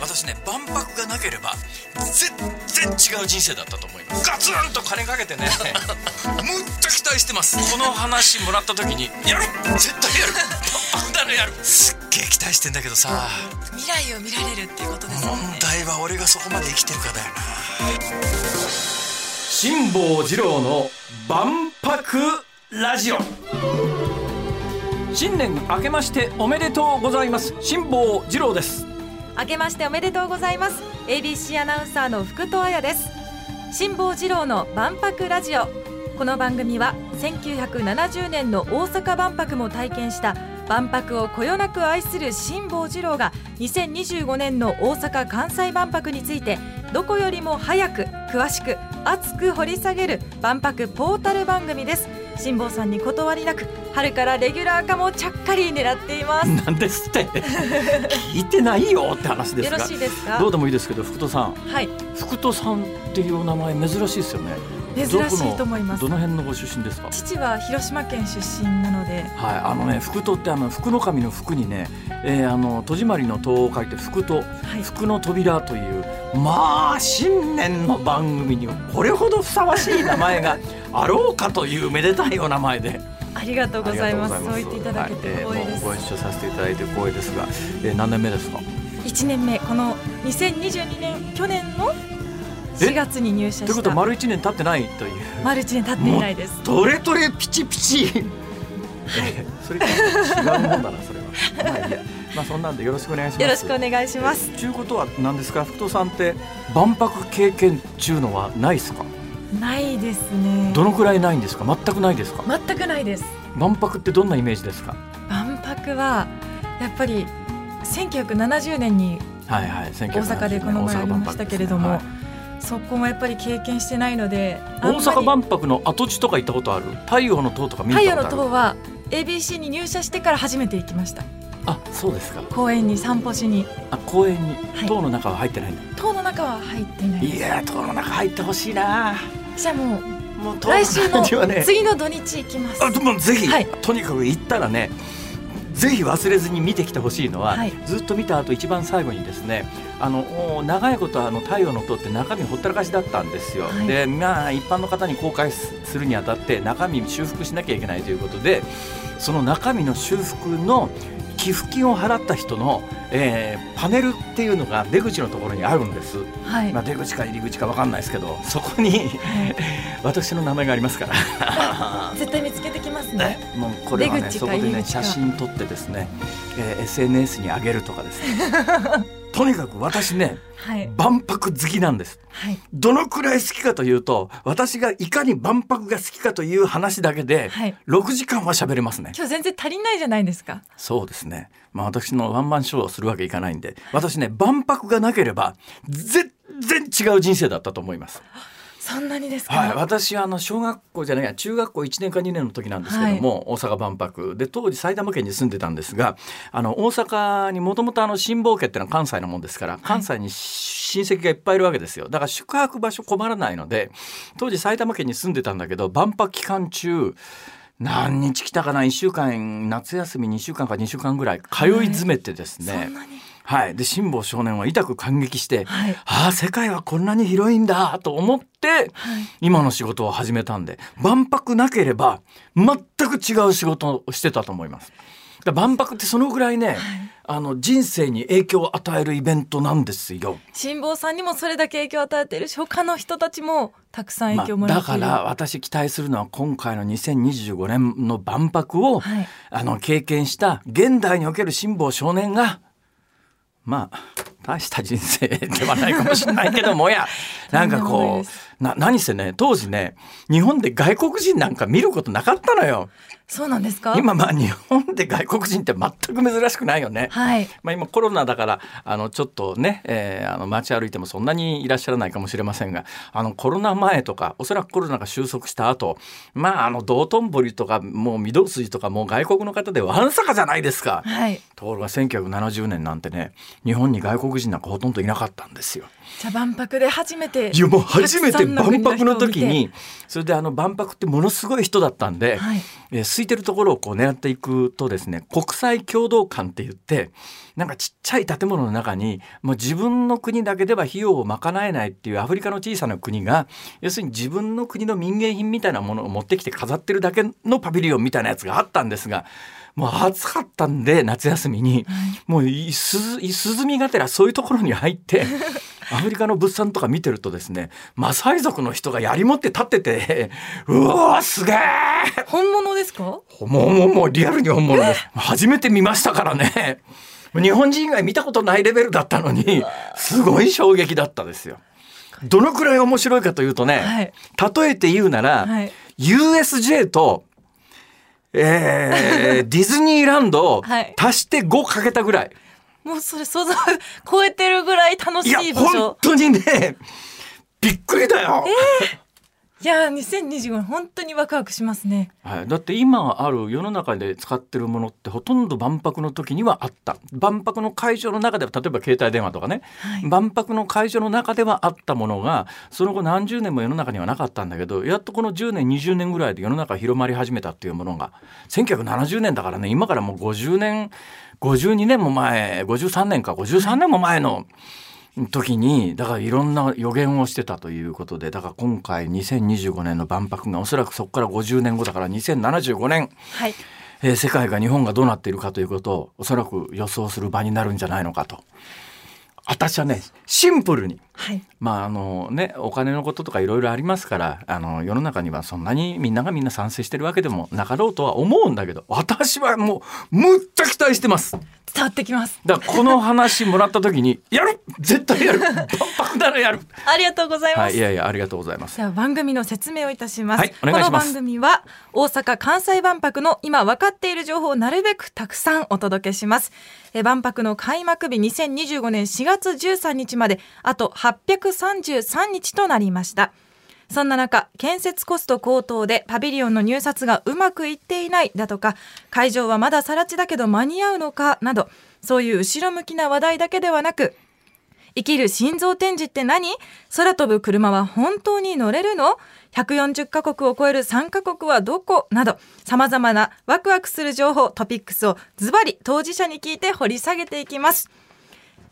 私ね万博がなければ全然違う人生だったと思います。ガツンと金かけてね むっちゃ期待してます。この話もらった時にやる絶対やる。あんなのやる！すっげえ期待してんだけどさ。未来を見られるっていうことですもん問ね題は俺がそこまで生きてるかだよな。辛坊治郎の万博ラジオ新年明けましておめでとうございます。辛坊治郎です。明けましておめでとうございます。ABC アナウンサーの福戸彩です。辛坊治郎の万博ラジオ。この番組は1970年の大阪万博も体験した万博をこよなく愛する辛坊治郎が2025年の大阪・関西万博についてどこよりも早く詳しく熱く掘り下げる万博ポータル番組です。辛坊さんに断りなく春からレギュラー化もちゃっかり狙っています。なんですって。聞いてないよって話ですよろがしいですか？どうでもいいですけど福戸さん。はい。福戸さんっていうお名前珍しいですよね珍しいと思います。どこの辺のご出身ですか？父は広島県出身なので。はい、あのね福戸ってあの福の神の福にね、えーあの戸締まりの戸を書いて福戸、はい。福の扉というまあ新年の番組にこれほどふさわしい名前があろうかというめでたいお名前で。ありがとうございます。そう言っていただけてはいえー光栄です、もうご一緒させていただいて光栄ですが、えー何年目ですか？一年目この2022年去年のえ4月に入社した。ということは丸一年経ってないという。丸一年経っていないです。トレトレピチピチ、えーそれ違うもんだなそれは。まあいいや。まあそんなんでよろしくお願いします。よろしくお願いします。ということは何ですか？福戸さんって万博経験中のはないですか？ないですね。どのくらいないんですか？全くないですか？全くないです。万博ってどんなイメージですか？万博はやっぱり1970年にはいはい大大阪でこの前ありましたけれども、そこもやっぱり経験してないので大阪万博の跡地とか行ったことある？太陽の塔とか見太陽の塔は ABC に入社してから初めて行きました。あそうですか。公園に散歩しに。あ公園に？はい。塔の中は入ってないんだ、塔の中は入っていないい、やー塔の中入ってほしいな。じゃあもうもう塔来週の中はね。次の土日行きます。あでもぜひ、はい。とにかく行ったらねぜひ忘れずに見てきてほしいのは、はい。ずっと見た後一番最後にですねあのお長いことあの太陽の塔って中身ほったらかしだったんですよ、はい。でまあ一般の方に公開すするにあたって中身修復しなきゃいけないということでその中身の修復の寄付金を払った人の、えーパネルっていうのが出口のところにあるんです、はい、まあ、出口か入り口か分かんないですけどそこに 私の名前がありますから。絶対見つけてきますねね。、もうこれはねそこでね写真撮ってですね、えー SNS に上げるとかですね。とにかく私ねはい。万博好きなんです。はい。どのくらい好きかというと私がいかに万博が好きかという話だけではい。6時間は喋れますね。今日全然足りないじゃないですか。そうですね。まあ私のワンマンショーをするわけいかないんで私ね万博がなければ全然違う人生だったと思いますそんなにですか？はい、私あの小学校じゃないや中学校1年か2年の時なんですけども、大阪万博。で当時埼玉県に住んでたんですがあの大阪にもともと辛坊家ってのは関西のもんですから関西に親戚がいっぱいいるわけですよ。だから宿泊場所困らないので当時埼玉県に住んでたんだけど万博期間中何日来たかな？1週間夏休み2週間か2週間ぐらい通い詰めてですね、そんなに？はい、で辛坊少年は痛く感激して、はいああ世界はこんなに広いんだと思ってはい。今の仕事を始めたんで万博なければ全く違う仕事をしてたと思います。万博ってそのぐらいね、あの人生に影響を与えるイベントなんですよ。辛坊さんにもそれだけ影響を与えているし、他の人たちもたくさんまあ影響をもらっている。だから私期待するのは今回の2025年の万博を、はいあの経験した現代における辛坊少年がまあ大した人生ではないかもしれないけどもや なんかこうな何せね当時ね日本で外国人なんか見ることなかったのよ。そうなんですか？今まあ日本で外国人って全く珍しくないよね。はい。まあ、今コロナだからあのちょっとね、えーあの街歩いてもそんなにいらっしゃらないかもしれませんがあのコロナ前とかおそらくコロナが収束した後まああの道頓堀とかもう御堂筋とかもう外国の方でわんさかじゃないですか。はい。ところが1970年なんてね日本に外国人なんかほとんどいなかったんですよ。じゃあ万博で初めて。いやもう初めて万博の時にそれであの万博ってものすごい人だったんで、はい、えー、空いてるところをこう狙っていくとですね国際共同館って言ってなんかちっちゃい建物の中にもう自分の国だけでは費用を賄えないっていうアフリカの小さな国が要するに自分の国の民芸品みたいなものを持ってきて飾ってるだけのパビリオンみたいなやつがあったんですが。もう暑かったんで夏休みに、はい、もう涼みがてらそういうところに入って アフリカの物産とか見てるとですねマサイ族の人が槍持って立っててうわすげえ本物ですか？もうもうもうリアルに本物です。初めて見ましたからね。日本人以外見たことないレベルだったのにすごい衝撃だったですよ。どのくらい面白いかというとね、はい、例えて言うなら、はい、USJ とえー、ディズニーランドを足して5かけたぐらい。もうそれ想像超えてるぐらい楽しい場所。いや、本当にね、びっくりだよ。えーいや2025年本当にワクワクしますね、はい、だって今ある世の中で使ってるものってほとんど万博の時にはあった。万博の会場の中では例えば携帯電話とかね、はい、万博の会場の中ではあったものがその後何十年も世の中にはなかったんだけどやっとこの10年20年ぐらいで世の中広まり始めたっていうものが1970年だからね。今からもう50年52年も前53年か。53年も前の、はい時にだからいろんな予言をしてたということでだから今回2025年の万博がおそらくそこから50年後だから2075年、はいえー、世界が日本がどうなっているかということをおそらく予想する場になるんじゃないのかと。私はねシンプルに、はい、まああのねお金のこととかいろいろありますからあの世の中にはそんなにみんながみんな賛成してるわけでもなかろうとは思うんだけど私はもうむっちゃ期待してます。伝わってきます。だからこの話もらった時にやる！絶対やる！万博ならやる！ありがとうございます、はい、いやいやありがとうございます。では番組の説明をいたします、はい、この番組は大阪・関西万博の今分かっている情報をなるべくたくさんお届けします。え万博の開幕日2025年4月13日まであと33日となりましたそんな中、建設コスト高騰でパビリオンの入札がうまくいっていないだとか、会場はまだ更地だけど間に合うのかなど、そういう後ろ向きな話題だけではなく、生きる心臓展示って何？空飛ぶ車は本当に乗れるの ?140 カ国を超える3カ国はどこ？など、様々なワクワクする情報、トピックスをズバリ当事者に聞いて掘り下げていきます。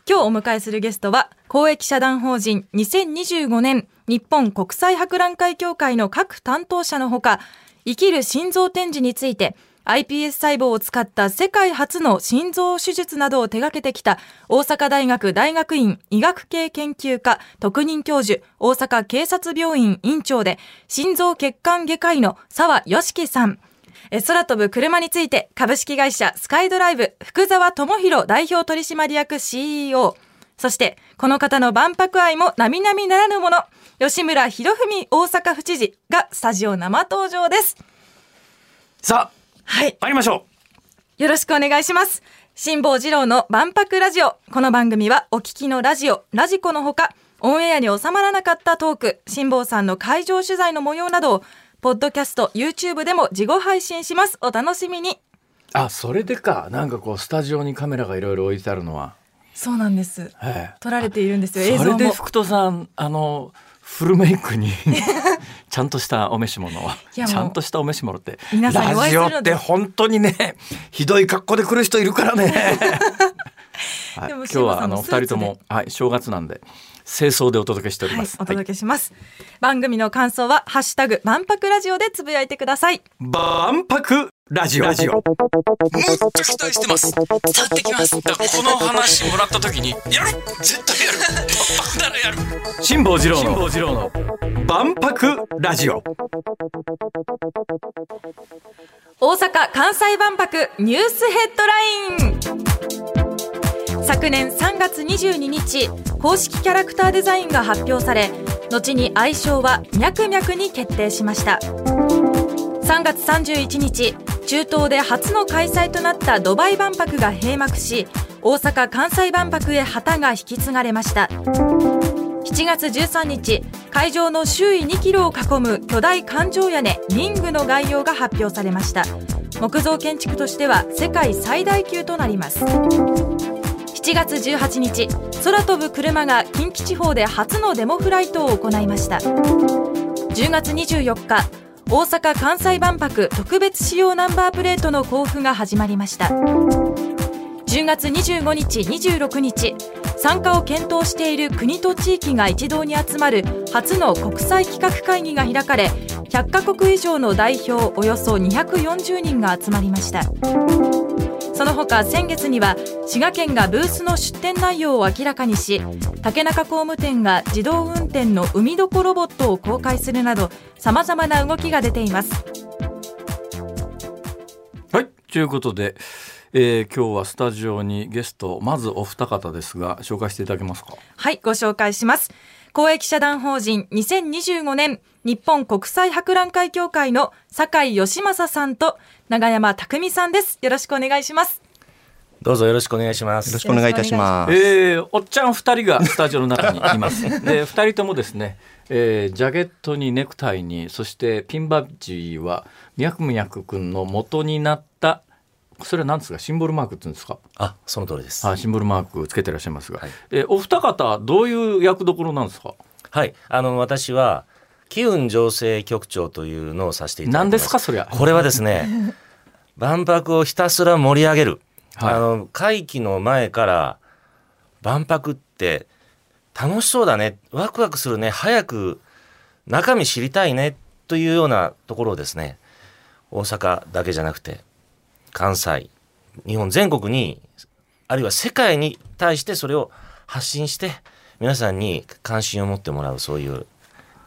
今日お迎えするゲストは、公益社団法人2025年日本国際博覧会協会の各担当者のほか、生きる心臓展示について、iPS 細胞を使った世界初の心臓手術などを手掛けてきた大阪大学大学院医学系研究科特任教授大阪警察病院院長で心臓血管外科医の澤義樹さん。空飛ぶ車について株式会社スカイドライブ福沢智弘代表取締役 CEO そしてこの方の万博愛も並々ならぬもの。吉村博文大阪府知事がスタジオ生登場です。さあはい。参りましょう。よろしくお願いします。辛坊治郎の万博ラジオ。この番組はお聞きのラジオラジコのほかオンエアに収まらなかったトーク辛坊さんの会場取材の模様などをポッドキャスト YouTube でも事後配信します。お楽しみに。あそれでか。なんかこうスタジオにカメラがいろいろ置いてあるのは。そうなんです、はい、撮られているんですよ。映像も。それで福戸さんあのフルメイクに ちゃんとしたお召し物ちゃんとしたお召し物ってラジオって本当にねひどい格好で来る人いるからね、はい、今日はあの二人とも、はい、正月なんで清掃でお届けしております、はい、お届けします、はい、番組の感想はハッシュタグ万博ラジオでつぶやいてください。万博ラジオ。ラジオ。むっちゃ期待してます。伝わってきます。だこの話もらった時にやる。絶対やる。万博ならやる。辛坊治郎の治郎の万博ラジオ。大阪・関西万博ニュースヘッドライン昨年3月22日公式キャラクターデザインが発表され後に愛称はミャクミャクに決定しました。3月31日中東で初の開催となったドバイ万博が閉幕し大阪・関西万博へ旗が引き継がれました。7月13日会場の周囲2キロを囲む巨大環状屋根リングの概要が発表されました。木造建築としては世界最大級となります。7月18日空飛ぶ車が近畿地方で初のデモフライトを行いました。10月24日大阪・関西万博特別仕様ナンバープレートの交付が始まりました。10月25日26日参加を検討している国と地域が一堂に集まる初の国際企画会議が開かれ100カ国以上の代表およそ240人が集まりました。その他先月には滋賀県がブースの出展内容を明らかにし竹中工務店が自動運転の海床ロボットを公開するなどさまざまな動きが出ています。はいということで、えー、今日はスタジオにゲストまずお二方ですが紹介していただけますか？はいご紹介します公益社団法人2025年日本国際博覧会協会の酒井義正さんと永山匠さんです。よろしくお願いします。どうぞよろしくお願いします。よろしくお願いいたします。えー、おっちゃん二人がスタジオの中にいます。で、二人ともですね、えー、ジャケットにネクタイに、そしてピンバッジはミャクミャク君の元になったそれは何ですか？シンボルマークって言うんですか？あその通りです。あシンボルマークつけてらっしゃいますが、はい、えお二方どういう役どころなんですか？はい。あの私は機運情勢局長というのをさせていただいて何ですかそりゃ？これはですね 万博をひたすら盛り上げる、はい、あの会期の前から万博って楽しそうだね。ワクワクするね。早く中身知りたいね。というようなところをですね大阪だけじゃなくて関西。日本全国にあるいは世界に対してそれを発信して皆さんに関心を持ってもらうそういう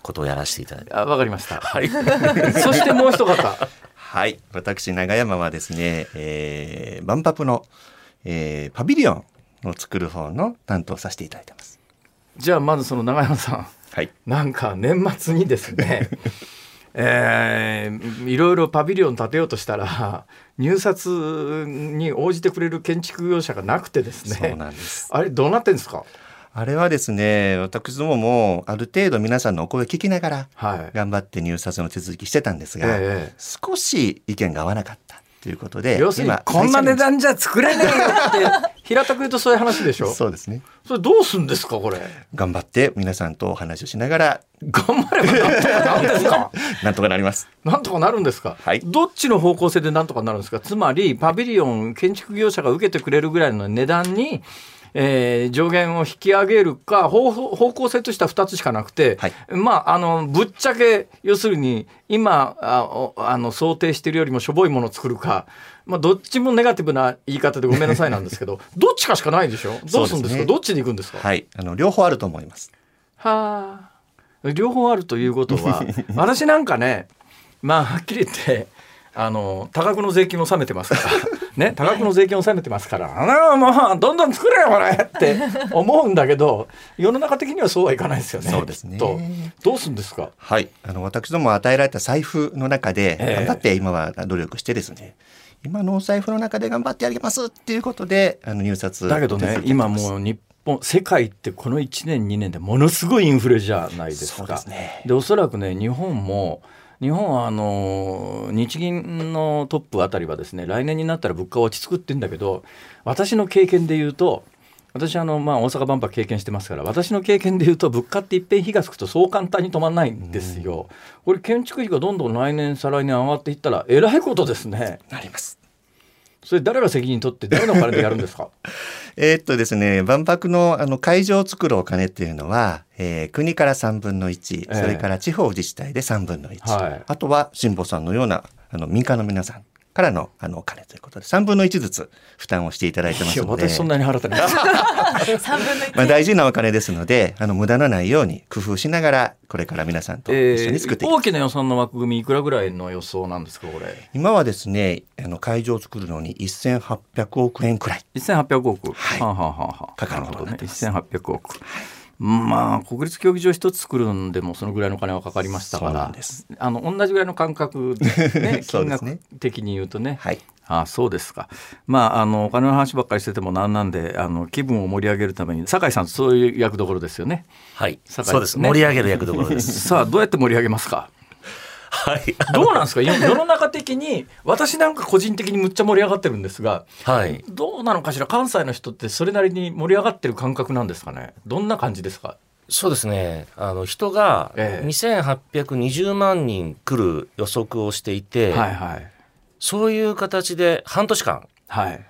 ことをやらせていただいて。わかりました、はい、そしてもう一方。はい。私永山はですね、えー、万博の、えー、パビリオンを作る方の担当させていただいてます。じゃあまずその永山さん、はい、なんか年末にですね えー、いろいろパビリオン建てようとしたら入札に応じてくれる建築業者がなくてですね。そうなんです。あれどうなってんですか？あれはですね私どももある程度皆さんのお声を聞きながら頑張って入札の手続きしてたんですが、はいええ、少し意見が合わなかったということで要するにこんな値段じゃ作れないよって平たく言うとそういう話でしょ？そうですね。それどうすんですかこれ？頑張って皆さんとお話をしながら頑張ればなんとかなるんですか？なんとかなります。なんとかなるんですか、はい、どっちの方向性でなんとかなるんですか？つまりパビリオン建築業者が受けてくれるぐらいの値段にえー、上限を引き上げるか方方向性としては2つしかなくて、はい、まああのぶっちゃけ要するに今ああの想定しているよりもしょぼいものを作るか、まあ、どっちもネガティブな言い方でごめんなさいなんですけど どっちかしかないでしょ？どうするんですか、ね、どっちに行くんですか？はい。あの両方あると思います。はあ。両方あるということは 私なんかねまあはっきり言ってあの多額の税金を納めてますからね多額の税金を納めてますから「あもうどんどん作れよこれ!」って思うんだけど 世の中的にはそうはいかないですよね。そうですねとどうするんですか？はいあの私ども与えられた財布の中で頑張って今は努力してですね、今のお財布の中で頑張ってやりますっていうことであの入札だけどね今もう日本世界ってこの1年2年でものすごいインフレじゃないですか。で、ね、おそらくね日本も日本はあの日銀のトップあたりはですね来年になったら物価は落ち着くって言うんだけど私の経験で言うと私あの、まあ、大阪万博経験してますから私の経験で言うと物価っていっぺん火がつくとそう簡単に止まらないんですよ。これ建築費がどんどん来年再来年上がっていったらえらいことですね。なります。それ誰が責任取って誰の金でやるんですか？えっとですね万博のあの会場を作るお金っていうのは、えー、国から3分の1、それから地方自治体で3分の1、はい、あとは辛坊さんのようなあの民間の皆さんからのあのお金ということで3分の1ずつ負担をしていただいてますので。私そんなに払ってない。まあ大事なお金ですのであの無駄のないように工夫しながらこれから皆さんと一緒に作っていきます、えー、大きな予算の枠組みいくらぐらいの予想なんですかこれ？今はですねあの会場を作るのに1800億円くらい。1800億、はい、はあはあはあ、かかることになってます。1800億、はいまあ国立競技場一つ作るんでもそのぐらいの金はかかりましたからあの同じぐらいの感覚で、ね、金額的に言うとね。はいあそうですか。まああのお金の話ばっかりしててもなんなんであの気分を盛り上げるために酒井さんそういう役どころですよね。はい。そうです。盛り上げる役どころです。さあどうやって盛り上げますか？はい、どうなんですか？世の中的に私なんか個人的にむっちゃ盛り上がってるんですが、はい、どうなのかしら？関西の人ってそれなりに盛り上がってる感覚なんですかね？どんな感じですか？そうですね。あの人が2820万人来る予測をしていて、はいはい、そういう形で半年間、はい、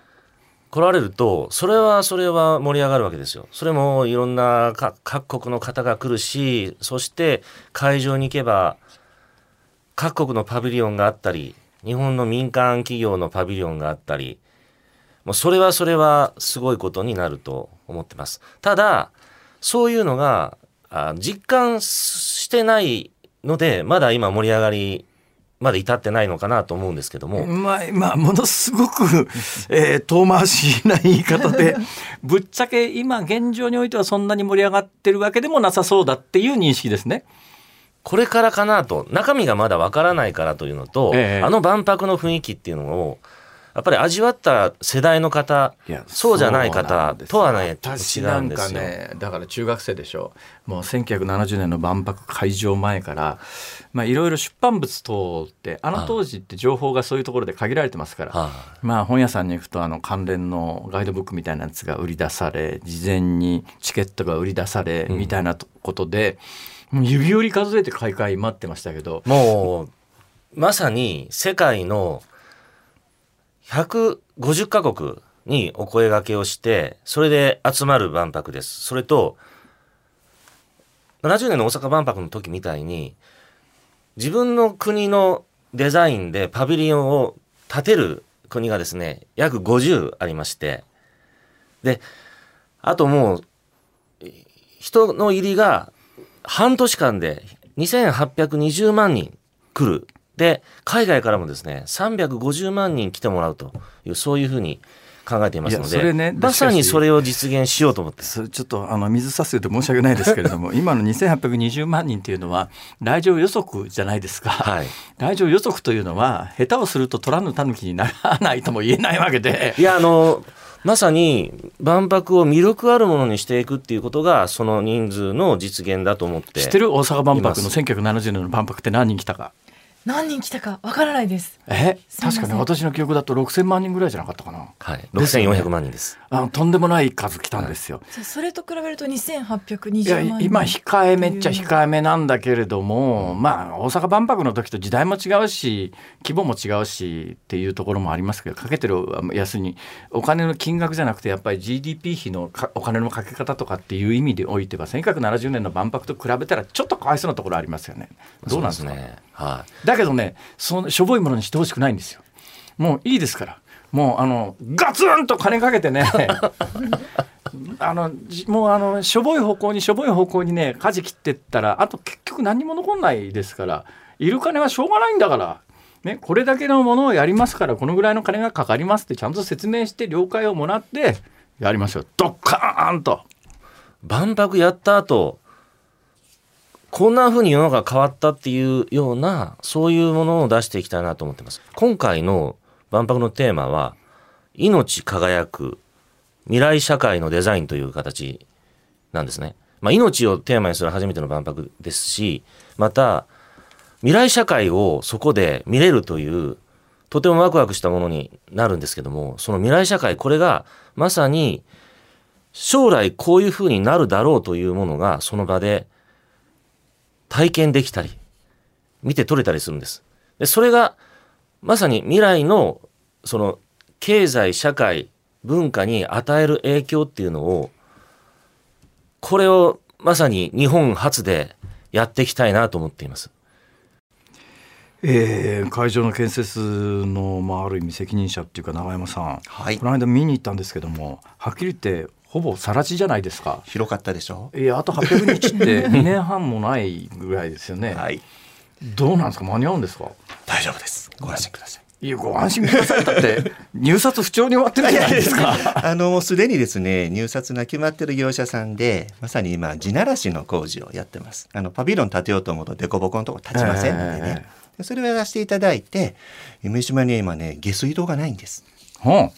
来られるとそれはそれは盛り上がるわけですよ。それもいろんな各国の方が来るしそして会場に行けば各国のパビリオンがあったり日本の民間企業のパビリオンがあったりもうそれはそれはすごいことになると思ってます。ただそういうのが実感してないのでまだ今盛り上がりまで至ってないのかなと思うんですけども。まあ、まあ、ものすごく、えー、遠回しな言い方で、ぶっちゃけ今現状においてはそんなに盛り上がってるわけでもなさそうだっていう認識ですね。これからかなと、中身がまだわからないからというのと、えあの万博の雰囲気っていうのを、やっぱり味わった世代の方そうじゃない方とはね違うんですよ。ねだから中学生でしょ。もう1970年の万博会場前からまあいろいろ出版物等ってあの当時って情報がそういうところで限られてますから、はあ、まあ本屋さんに行くとあの関連のガイドブックみたいなやつが売り出され事前にチケットが売り出されみたいなことで、うん、指折り数えて開会待ってましたけどもうまさに世界の150カ国にお声掛けをして、それで集まる万博です。それと、70年の大阪万博の時みたいに、自分の国のデザインでパビリオンを建てる国がですね、約50ありまして、で、あともう、人の入りが半年間で2820万人来る。で、海外からもですね、350万人来てもらうという、そういうふうに考えていますので、ね、まさにそれを実現しようと思って。ちょっとあの水さすようで申し訳ないですけれども 今の2820万人というのは来場予測じゃないですか、はい、来場予測というのは下手をすると虎の狸にならないとも言えないわけで。いやあのまさに万博を魅力あるものにしていくっていうことがその人数の実現だと思って。知ってる？大阪万博の1970年の万博って何人来たか。何人来たかわからないです。え、確かに私の記憶だと六千万人ぐらいじゃなかったかな。はい、六千四百万人です。あのとんでもない数来たんですよ。はい、それと比べると二千八百二十万人。今控えめっちゃ控えめなんだけれども、まあ大阪万博の時と時代も違うし、規模も違うしっていうところもありますけど、かけてるやすにお金の金額じゃなくてやっぱり GDP 比のお金のかけ方とかっていう意味でおいては、千九百七十年の万博と比べたらちょっとかわいそうなところありますよね。どうなんですか？ね、はい。だけどね、そそのしょぼいものにしてほしくないんですよ。もういいですから。もうあのガツンと金かけてね あのもうあのしょぼい方向にしょぼい方向にね舵切ってったらあと結局何も残んないですからいる金はしょうがないんだから。ね、これだけのものをやりますからこのぐらいの金がかかりますってちゃんと説明して了解をもらってやりましょうドッカーンと万博やった後こんな風に世の中変わったっていうような、そういうものを出していきたいなと思ってます。今回の万博のテーマは、命輝く未来社会のデザインという形なんですね。まあ、命をテーマにする初めての万博ですし、また、未来社会をそこで見れるという、とてもワクワクしたものになるんですけども、その未来社会、これがまさに将来こういう風になるだろうというものがその場で体験できたり、見て取れたりするんです。で、それが、まさに未来の、その、経済、社会、文化に与える影響っていうのを、これをまさに日本初でやっていきたいなと思っています。えー、会場の建設の、まあ、ある意味責任者っていうか永山さん、はい、この間見に行ったんですけどもはっきり言ってほぼ更地じゃないですか。広かったでしょ？いやあと800日って 2年半もないぐらいですよね。はい。どうなんですか？間に合うんですか？大丈夫です。ご安心ください。いやご安心ください。だって入札不調に終わってるじゃないですか。あのもうすでにですね入札が決まってる業者さんでまさに今地ならしの工事をやってます。あのパビロン建てようと思うと凸凹のとこ立ちませんのでね、えー、それをやらせていただいて夢島には今ね下水道がないんです。うん、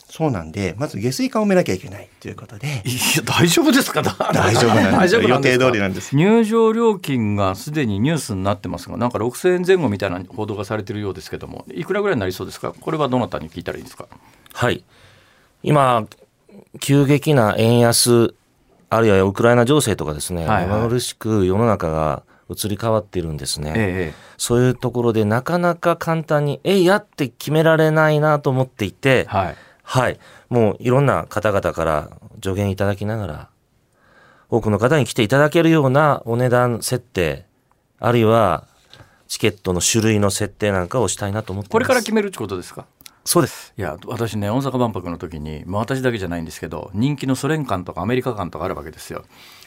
そうなんでまず下水管を埋めなきゃいけないということで。いや大丈夫ですか？大丈夫なんです予定通りなんです。入場料金がすでにニュースになってますがなんか6000円前後みたいな報道がされてるようですけどもいくらぐらいになりそうですか？これはどなたに聞いたらいいですか？はい。今急激な円安あるいはウクライナ情勢とかですね、はいはい、苦しく世の中が移り変わっているんですね、ええ、そういうところでなかなか簡単にえいやって決められないなと思っていて、はい、はい、もういろんな方々から助言いただきながら多くの方に来ていただけるようなお値段設定あるいはチケットの種類の設定なんかをしたいなと思ってこれから決めるってことですか？そうです。いや私ね大阪万博の時に、まあ、私だけじゃないんですけど人気のソ連館とかアメリカ館とかあるわけですよ。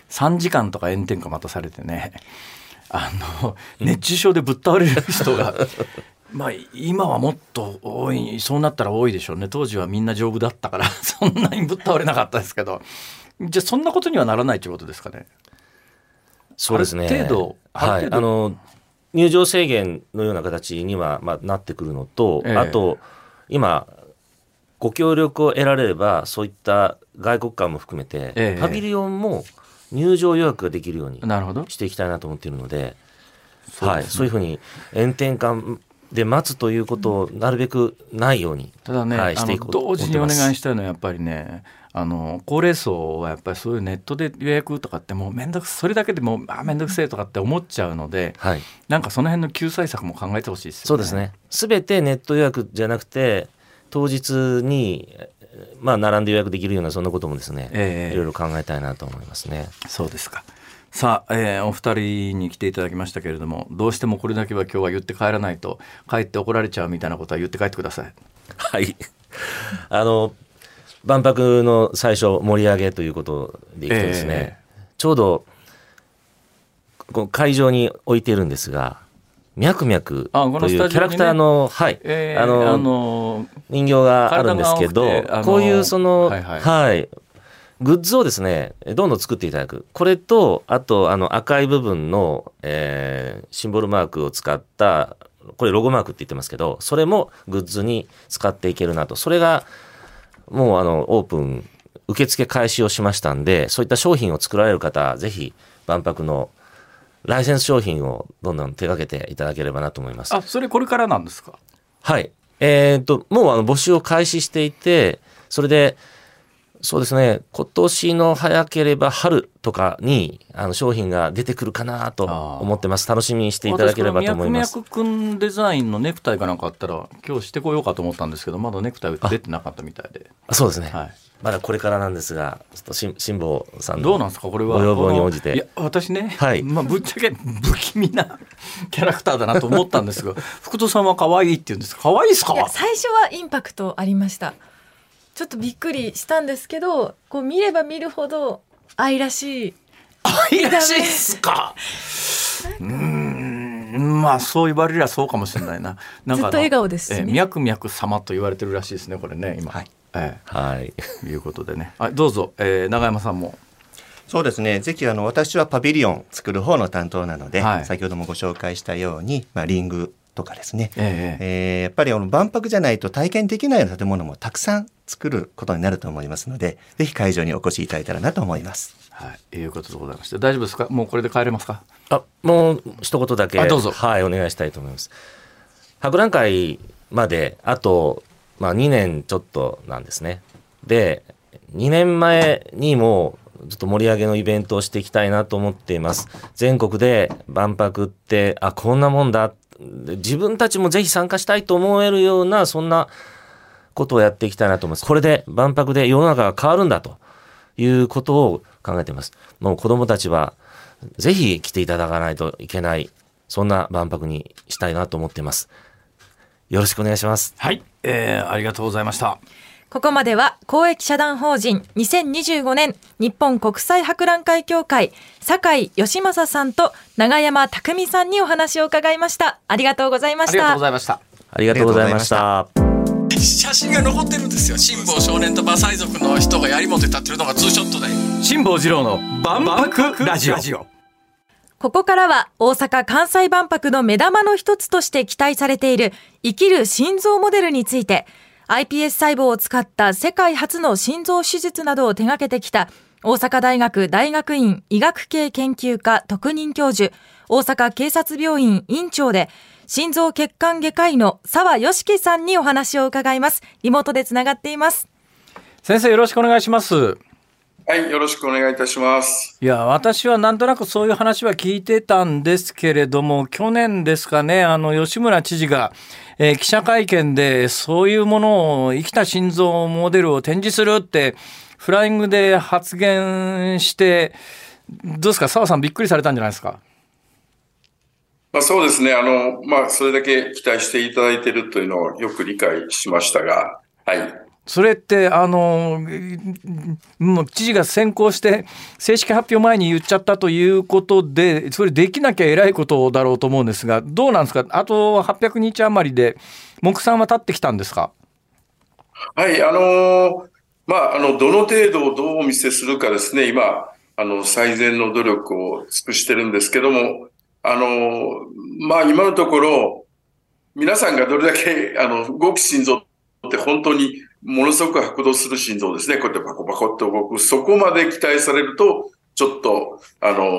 3時間とか炎天下待たされてねあの熱中症でぶっ倒れる人が まあ今はもっと多いそうなったら多いでしょうね。当時はみんな丈夫だったから そんなにぶっ倒れなかったですけど。じゃあそんなことにはならないということですかね。そうですね。程度。はい。あの入場制限のような形には、まあ、なってくるのと、ええ、あと今ご協力を得られればそういった外国館も含めて、ええ、パビリオンも入場予約ができるようにしていきたいなと思っているのでそうはい、そういうふうに炎天下で待つということをなるべくないように、ただね、はい、していこうと同時にお願いしたいのはやっぱりねあの高齢層はやっぱりそういうネットで予約とかってもう面倒くそれだけでもあ面倒くせえとかって思っちゃうので、はい、なんかその辺の救済策も考えてほしいですよね。そうですね。全てネット予約じゃなくて当日にまあ並んで予約できるようなそんなこともですね、えー、いろいろ考えたいなと思いますね。そうですかさあ、えー、お二人に来ていただきましたけれどもどうしてもこれだけは今日は言って帰らないと帰って怒られちゃうみたいなことは言って帰ってください。はい あの万博の最初盛り上げということでいくとですね、えー、ちょうどこ会場に置いているんですがミャクミャクというキャラクターの、ね、はい、えー、あの、あの人形があるんですけど、こういうその、はい、はいはい、グッズをですね、どんどん作っていただく。これと、あと、あの、赤い部分の、えー、シンボルマークを使った、これロゴマークって言ってますけど、それもグッズに使っていけるなと。それが、もうあの、オープン、受付開始をしましたんで、そういった商品を作られる方、ぜひ、万博のライセンス商品をどんどん手掛けていただければなと思います。あ、それこれからなんですか？はい。えー、っと、もうあの募集を開始していて、それで、そうですね今年の早ければ春とかにあの商品が出てくるかなと思ってます。楽しみにしていただければと思います。脈くんデザインのネクタイかなんかあったら今日してこようかと思ったんですけどまだネクタイ出てなかったみたいで。あそうですね、はい、まだこれからなんですがちょっと辛抱さんどうなんですか？これは。ご要望に応じて。いや私ね、はい、まあ、ぶっちゃけ不気味なキャラクターだなと思ったんですが 福戸さんは可愛いって言うんです可愛いですか？最初はインパクトありました。ちょっとびっくりしたんですけどこう見れば見るほど愛らしい。愛らしいっすか？うんまあそう言われりゃそうかもしれないな。なんかずっと笑顔ですし、ね、みゃくみゃく様と言われてるらしいですねこれね今。はい、ええ、はい、いうことでねあどうぞ、えー、永山さんもそうですね。ぜひあの私はパビリオン作る方の担当なので、はい、先ほどもご紹介したように、まあリングとかですね。えええー、やっぱりあの万博じゃないと体験できないような建物もたくさん作ることになると思いますので、ぜひ会場にお越しいただいたらなと思います。はい、いうことでございまして、大丈夫ですか？もうこれで帰れますか？あ、もう一言だけ。どうぞ。はい、お願いしたいと思います。博覧会まであとまあ2年ちょっとなんですね。で、2年前にもちょっと盛り上げのイベントをしていきたいなと思っています。全国で万博ってあこんなもんだ自分たちもぜひ参加したいと思えるようなそんなことをやっていきたいなと思います。これで万博で世の中が変わるんだということを考えています。もう子供たちはぜひ来ていただかないといけない、そんな万博にしたいなと思っています。よろしくお願いします。はい、えー、ありがとうございました。ここまでは公益社団法人2025年日本国際博覧会協会酒井義正さんと永山匠さんにお話を伺いました。ありがとうございました。ありがとうございました。ありがとうございました。写真が残ってるんですよ辛坊少年と馬賽族の人が槍持って立ってるのがツーショットで辛坊治郎の万博ラジオここからは大阪・関西万博の目玉の一つとして期待されている生きる心臓モデルについて iPS 細胞を使った世界初の心臓手術などを手掛けてきた大阪大学大学院医学系研究科特任教授、大阪警察病院院長で、心臓血管外科医の澤義樹さんにお話を伺います。リモートでつながっています。先生よろしくお願いします。はい、よろしくお願いいたします。いや、私はなんとなくそういう話は聞いてたんですけれども、去年ですかね、あの、吉村知事が、えー、記者会見で、そういうものを、生きた心臓モデルを展示するって、フライングで発言して、どうですか、澤さんびっくりされたんじゃないですか？まあ、そうですね。あの、まあ、それだけ期待していただいているというのをよく理解しましたが、はい。それってあのもう知事が先行して正式発表前に言っちゃったということでそれできなきゃえらいことだろうと思うんですがどうなんですか？あと800日余りで目算は立ってきたんですか？はいあのまああのどの程度をどうお見せするかですね。今あの最善の努力を尽くしてるんですけどもあのまあ今のところ皆さんがどれだけあの動く心臓って本当にものすごく拍動する心臓ですね。こうやってパコパコって動く。そこまで期待されると、ちょっと、あの、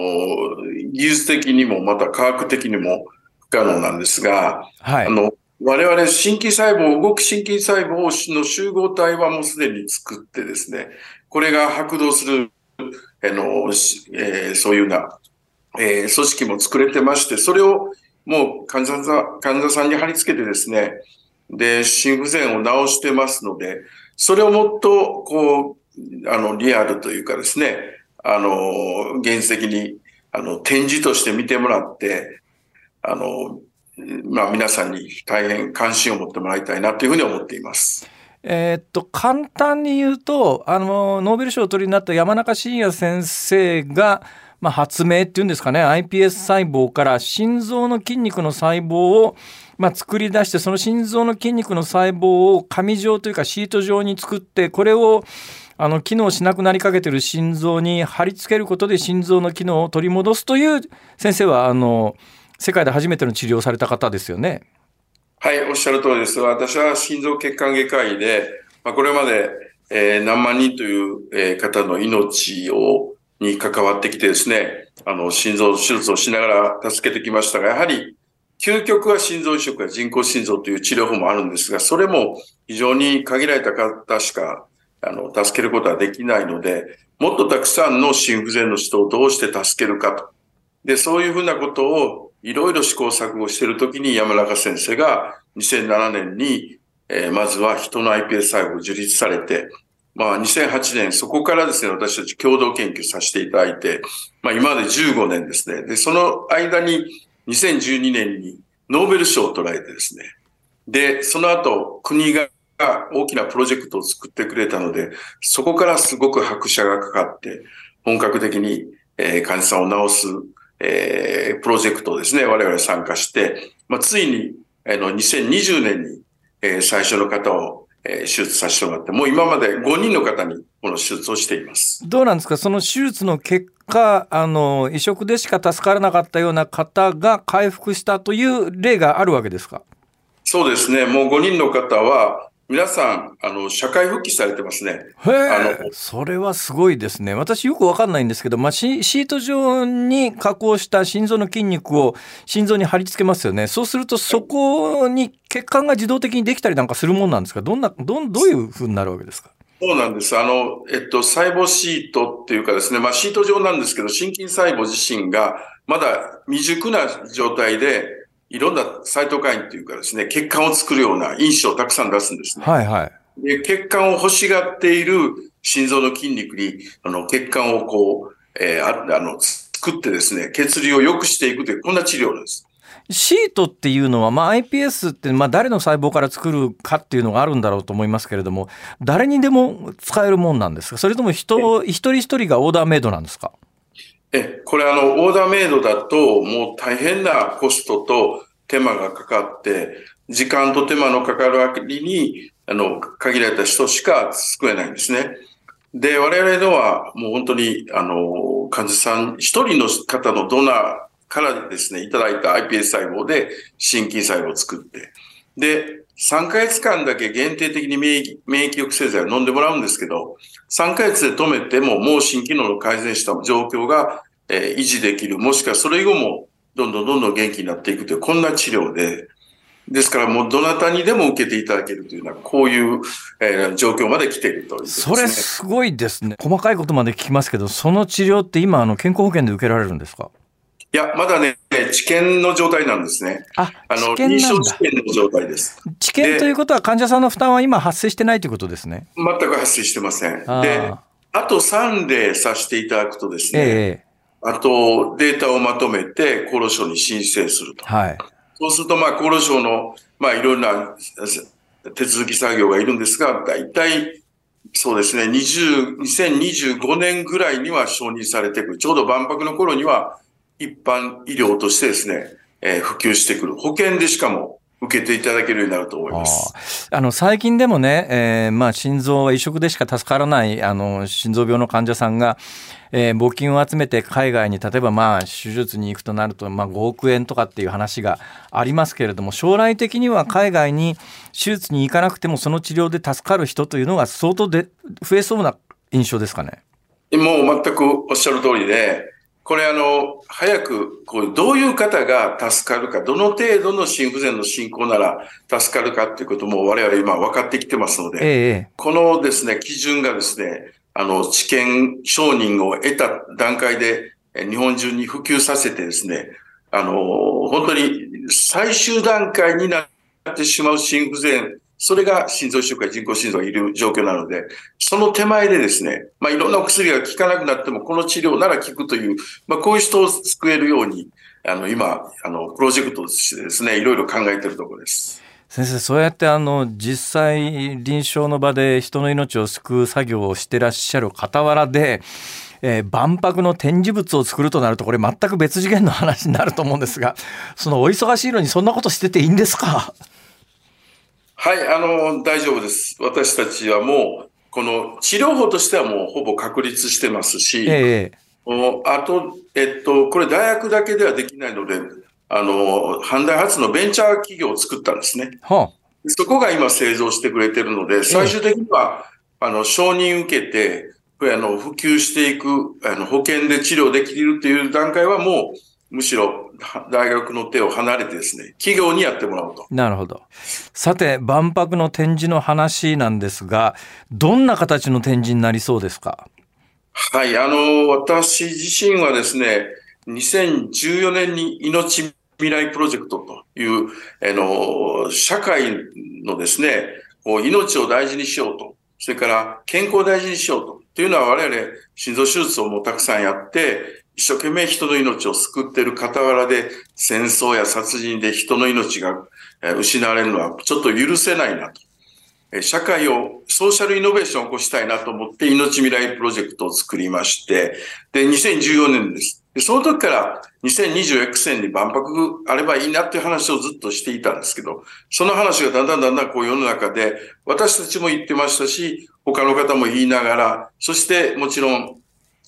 技術的にもまた科学的にも不可能なんですが、はい、あの、我々心筋細胞、動く心筋細胞の集合体はもうすでに作ってですね、これが拍動する、あの、えー、そういうような、えー、組織も作れてまして、それをもう患者さん患者さんに貼り付けてですね、で、心不全を治してますので、それをもっと、こう、あの、リアルというかですね、あの、現実的に、あの、展示として見てもらって、あの、まあ、皆さんに大変関心を持ってもらいたいなというふうに思っています。えー、っと簡単に言うとあのノーベル賞を取りになった山中伸弥先生が、まあ、発明っていうんですかね iPS 細胞から心臓の筋肉の細胞をまあ、作り出してその心臓の筋肉の細胞を紙状というかシート状に作ってこれをあの機能しなくなりかけてる心臓に貼り付けることで心臓の機能を取り戻すという先生はあの世界で初めての治療をされた方ですよね。はい、おっしゃる通りです。私は心臓血管外科医で、まあ、これまで、えー、何万人という、えー、方の命をに関わってきてですね、あの心臓手術をしながら助けてきましたが、やはり究極は心臓移植や人工心臓という治療法もあるんですが、それも非常に限られた方しか、あの、助けることはできないので、もっとたくさんの心不全の人をどうして助けるかと。で、そういうふうなことをいろいろ試行錯誤しているときに山中先生が2007年に、えー、まずは人の iPS 細胞を樹立されて、まあ2008年、そこからですね、私たち共同研究させていただいて、まあ今まで15年ですね。で、その間に2012年にノーベル賞を取られてですね。で、その後、国が大きなプロジェクトを作ってくれたので、そこからすごく拍車がかかって、本格的に、え、患者さんを治す、え、プロジェクトをですね、我々参加して、まあ、ついに、あの、2020年に、え、最初の方をえー、手術させてもらって、もう今まで5人の方にこの手術をしています。どうなんですか、その手術の結果、あの移植でしか助からなかったような方が回復したという例があるわけですか？そうですね、もう5人の方は、皆さん、あの、社会復帰されてますね。へえ。それはすごいですね。私よくわかんないんですけど、まあシ、シート状に加工した心臓の筋肉を心臓に貼り付けますよね。そうすると、そこに血管が自動的にできたりなんかするもんなんですか？どんな、どん、どういうふうになるわけですか？そうなんです。あの、えっと、細胞シートっていうかですね、まあ、シート状なんですけど、心筋細胞自身がまだ未熟な状態で、いろんなサイトカインっていうかですね、血管を作るような因子をたくさん出すんですね。はいはい。で、血管を欲しがっている心臓の筋肉に、あの、血管をこう、えー、ああの、作ってですね、血流を良くしていくという、こんな治療です。シートっていうのは、まあ、iPS って、まあ、誰の細胞から作るかっていうのがあるんだろうと思いますけれども、誰にでも使えるもんなんですか？それとも人、一人一人がオーダーメイドなんですか？え、これあの、オーダーメイドだと、もう大変なコストと手間がかかって、時間と手間のかかる割に、あの、限られた人しか救えないんですね。で、我々のは、もう本当に、あの、患者さん、一人の方のドナーからですね、いただいた iPS 細胞で心筋細胞を作って、で、3ヶ月間だけ限定的に免疫免疫抑制剤を飲んでもらうんですけど、3ヶ月で止めても脳心機能の改善した状況が、えー、維持できる、もしくはそれ以後もどんどんどんどん元気になっていくという、こんな治療で、ですからもうどなたにでも受けていただけるというのは、こういう、えー、状況まで来ているという、ね、それすごいですね。細かいことまで聞きますけど、その治療って今、あの健康保険で受けられるんですか？いや、まだね、治験の状態なんですね。あ、あの、臨床治験の状態です。治験ということは患者さんの負担は今発生してないということですね。全く発生してません。で、あと3例させていただくとですね、えあとデータをまとめて厚労省に申請すると。はい。そうすると、まあ、厚労省の、まあ、いろんな手続き作業がいるんですが、大体、そうですね、20、2025年ぐらいには承認されてくる。ちょうど万博の頃には、一般医療としてですね、えー、普及してくる。保険でしかも受けていただけるようになると思いますあの最近でもね、えーまあ、心臓は移植でしか助からないあの心臓病の患者さんが、えー、募金を集めて海外に例えばまあ手術に行くとなると、まあ、5億円とかっていう話がありますけれども将来的には海外に手術に行かなくてもその治療で助かる人というのが相当で増えそうな印象ですかね。もう全くおっしゃる通りでこれあの、早く、こう、どういう方が助かるか、どの程度の心不全の進行なら助かるかっていうことも我々今分かってきてますので、ええ、このですね、基準がですね、あの、治験承認を得た段階で、日本中に普及させてですね、あの、本当に最終段階になってしまう心不全それが心臓移植や人工心臓がいる状況なので、その手前でですね、まあ、いろんなお薬が効かなくなっても、この治療なら効くという、まあ、こういう人を救えるように、あの、今、あの、プロジェクトとしてですね、いろいろ考えているところです。先生、そうやってあの、実際、臨床の場で人の命を救う作業をしてらっしゃる傍らで、えー、万博の展示物を作るとなるとこれ全く別次元の話になると思うんですがそのお忙しいのにそんなことしてていいんですか？はい、あの、大丈夫です。私たちはもう、この治療法としてはもうほぼ確立してますし、ええ、あと、えっと、これ大学だけではできないので、あの、阪大発のベンチャー企業を作ったんですね。はあ、そこが今製造してくれてるので、最終的には、え、あの、承認受けて、あの、普及していく、あの、保険で治療できるという段階はもう、むしろ大学の手を離れてですね、企業にやってもらうと。なるほど。さて、万博の展示の話なんですが、どんな形の展示になりそうですか？はい、あの、私自身はですね、2014年に命未来プロジェクトという、あの、社会のですね、こう命を大事にしようと、それから健康を大事にしようと、というのは我々心臓手術をもうたくさんやって、一生懸命人の命を救っている傍らで戦争や殺人で人の命が失われるのはちょっと許せないなと。社会をソーシャルイノベーションを起こしたいなと思って命未来プロジェクトを作りまして、で、2014年です。でその時から2020 X 年に万博あればいいなっていう話をずっとしていたんですけど、その話がだんだんだんだんこう世の中で私たちも言ってましたし、他の方も言いながら、そしてもちろん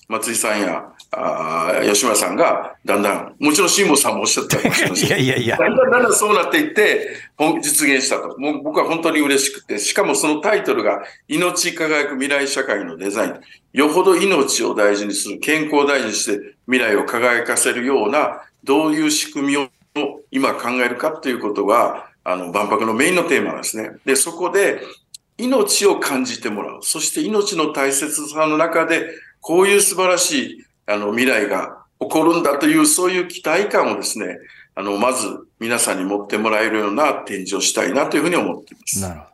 松井さんやあ吉村さんがだんだん、もちろん辛坊さんもおっしゃったかもしれません。いやいやいや。だんだんだんだんそうなっていって、実現したと。もう僕は本当に嬉しくて、しかもそのタイトルが、命輝く未来社会のデザイン。よほど命を大事にする、健康を大事にして未来を輝かせるような、どういう仕組みを今考えるかということが、あの、万博のメインのテーマですね。で、そこで、命を感じてもらう。そして命の大切さの中で、こういう素晴らしいあの、未来が起こるんだという、そういう期待感をですね、あの、まず皆さんに持ってもらえるような展示をしたいなというふうに思っています。なるほど。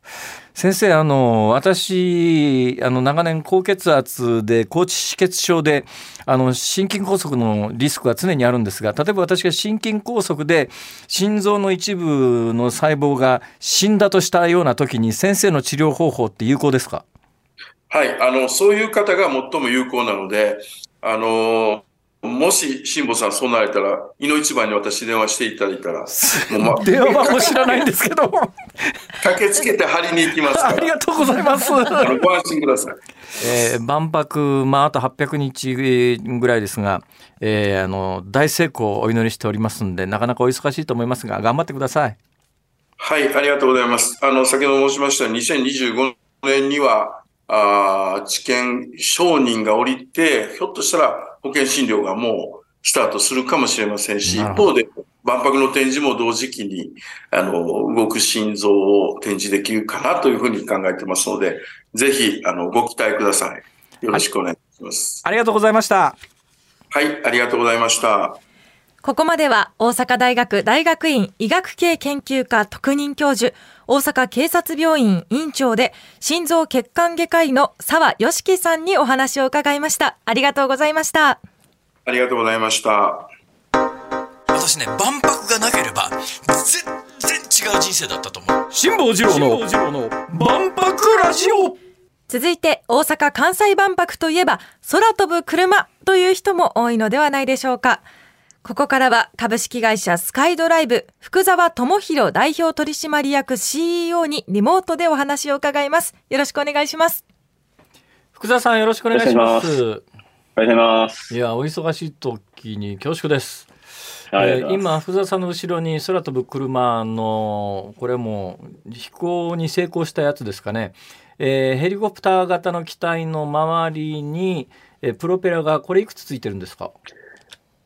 先生、あの、私、あの、長年高血圧で、高脂血症で、あの、心筋梗塞のリスクが常にあるんですが、例えば私が心筋梗塞で、心臓の一部の細胞が死んだとしたような時に、先生の治療方法って有効ですか？はい、あの、そういう方が最も有効なので、あのもし、辛坊さんそうなれたら、いの一番に私電話していただいたら、もうま、電話番号知らないんですけど。駆けつけて張りに行きますありがとうございます。ご安心ください。えー、万博、まあ、あと800日ぐらいですが、えー、あの、大成功をお祈りしておりますんで、なかなかお忙しいと思いますが、頑張ってください。はい、ありがとうございます。あの、先ほど申しました2025年には、あ治験承認が降りて、ひょっとしたら保険診療がもうスタートするかもしれませんし、一方で万博の展示も同時期に、あの、動く心臓を展示できるかなというふうに考えてますので、ぜひ、あの、ご期待ください。よろしくお願いします。ありがとうございました。はい、ありがとうございました。ここまでは大阪大学大学院医学系研究科特任教授、大阪警察病院院長で心臓血管外科医の澤義樹さんにお話を伺いました。ありがとうございました。ありがとうございました。私ね、万博がなければ全然違う人生だったと思う。辛坊治郎の万博ラジオ続いて大阪・関西万博といえば空飛ぶ車という人も多いのではないでしょうか。ここからは株式会社スカイドライブ福沢智弘代表取締役 CEO にリモートでお話を伺います。よろしくお願いします。福沢さんよろしくお願いします。お願いします。いやお忙しい時に恐縮です。えー、今福沢さんの後ろに空飛ぶ車のこれも飛行に成功したやつですかね、えー、ヘリコプター型の機体の周りに、えー、プロペラがこれいくつついてるんですか？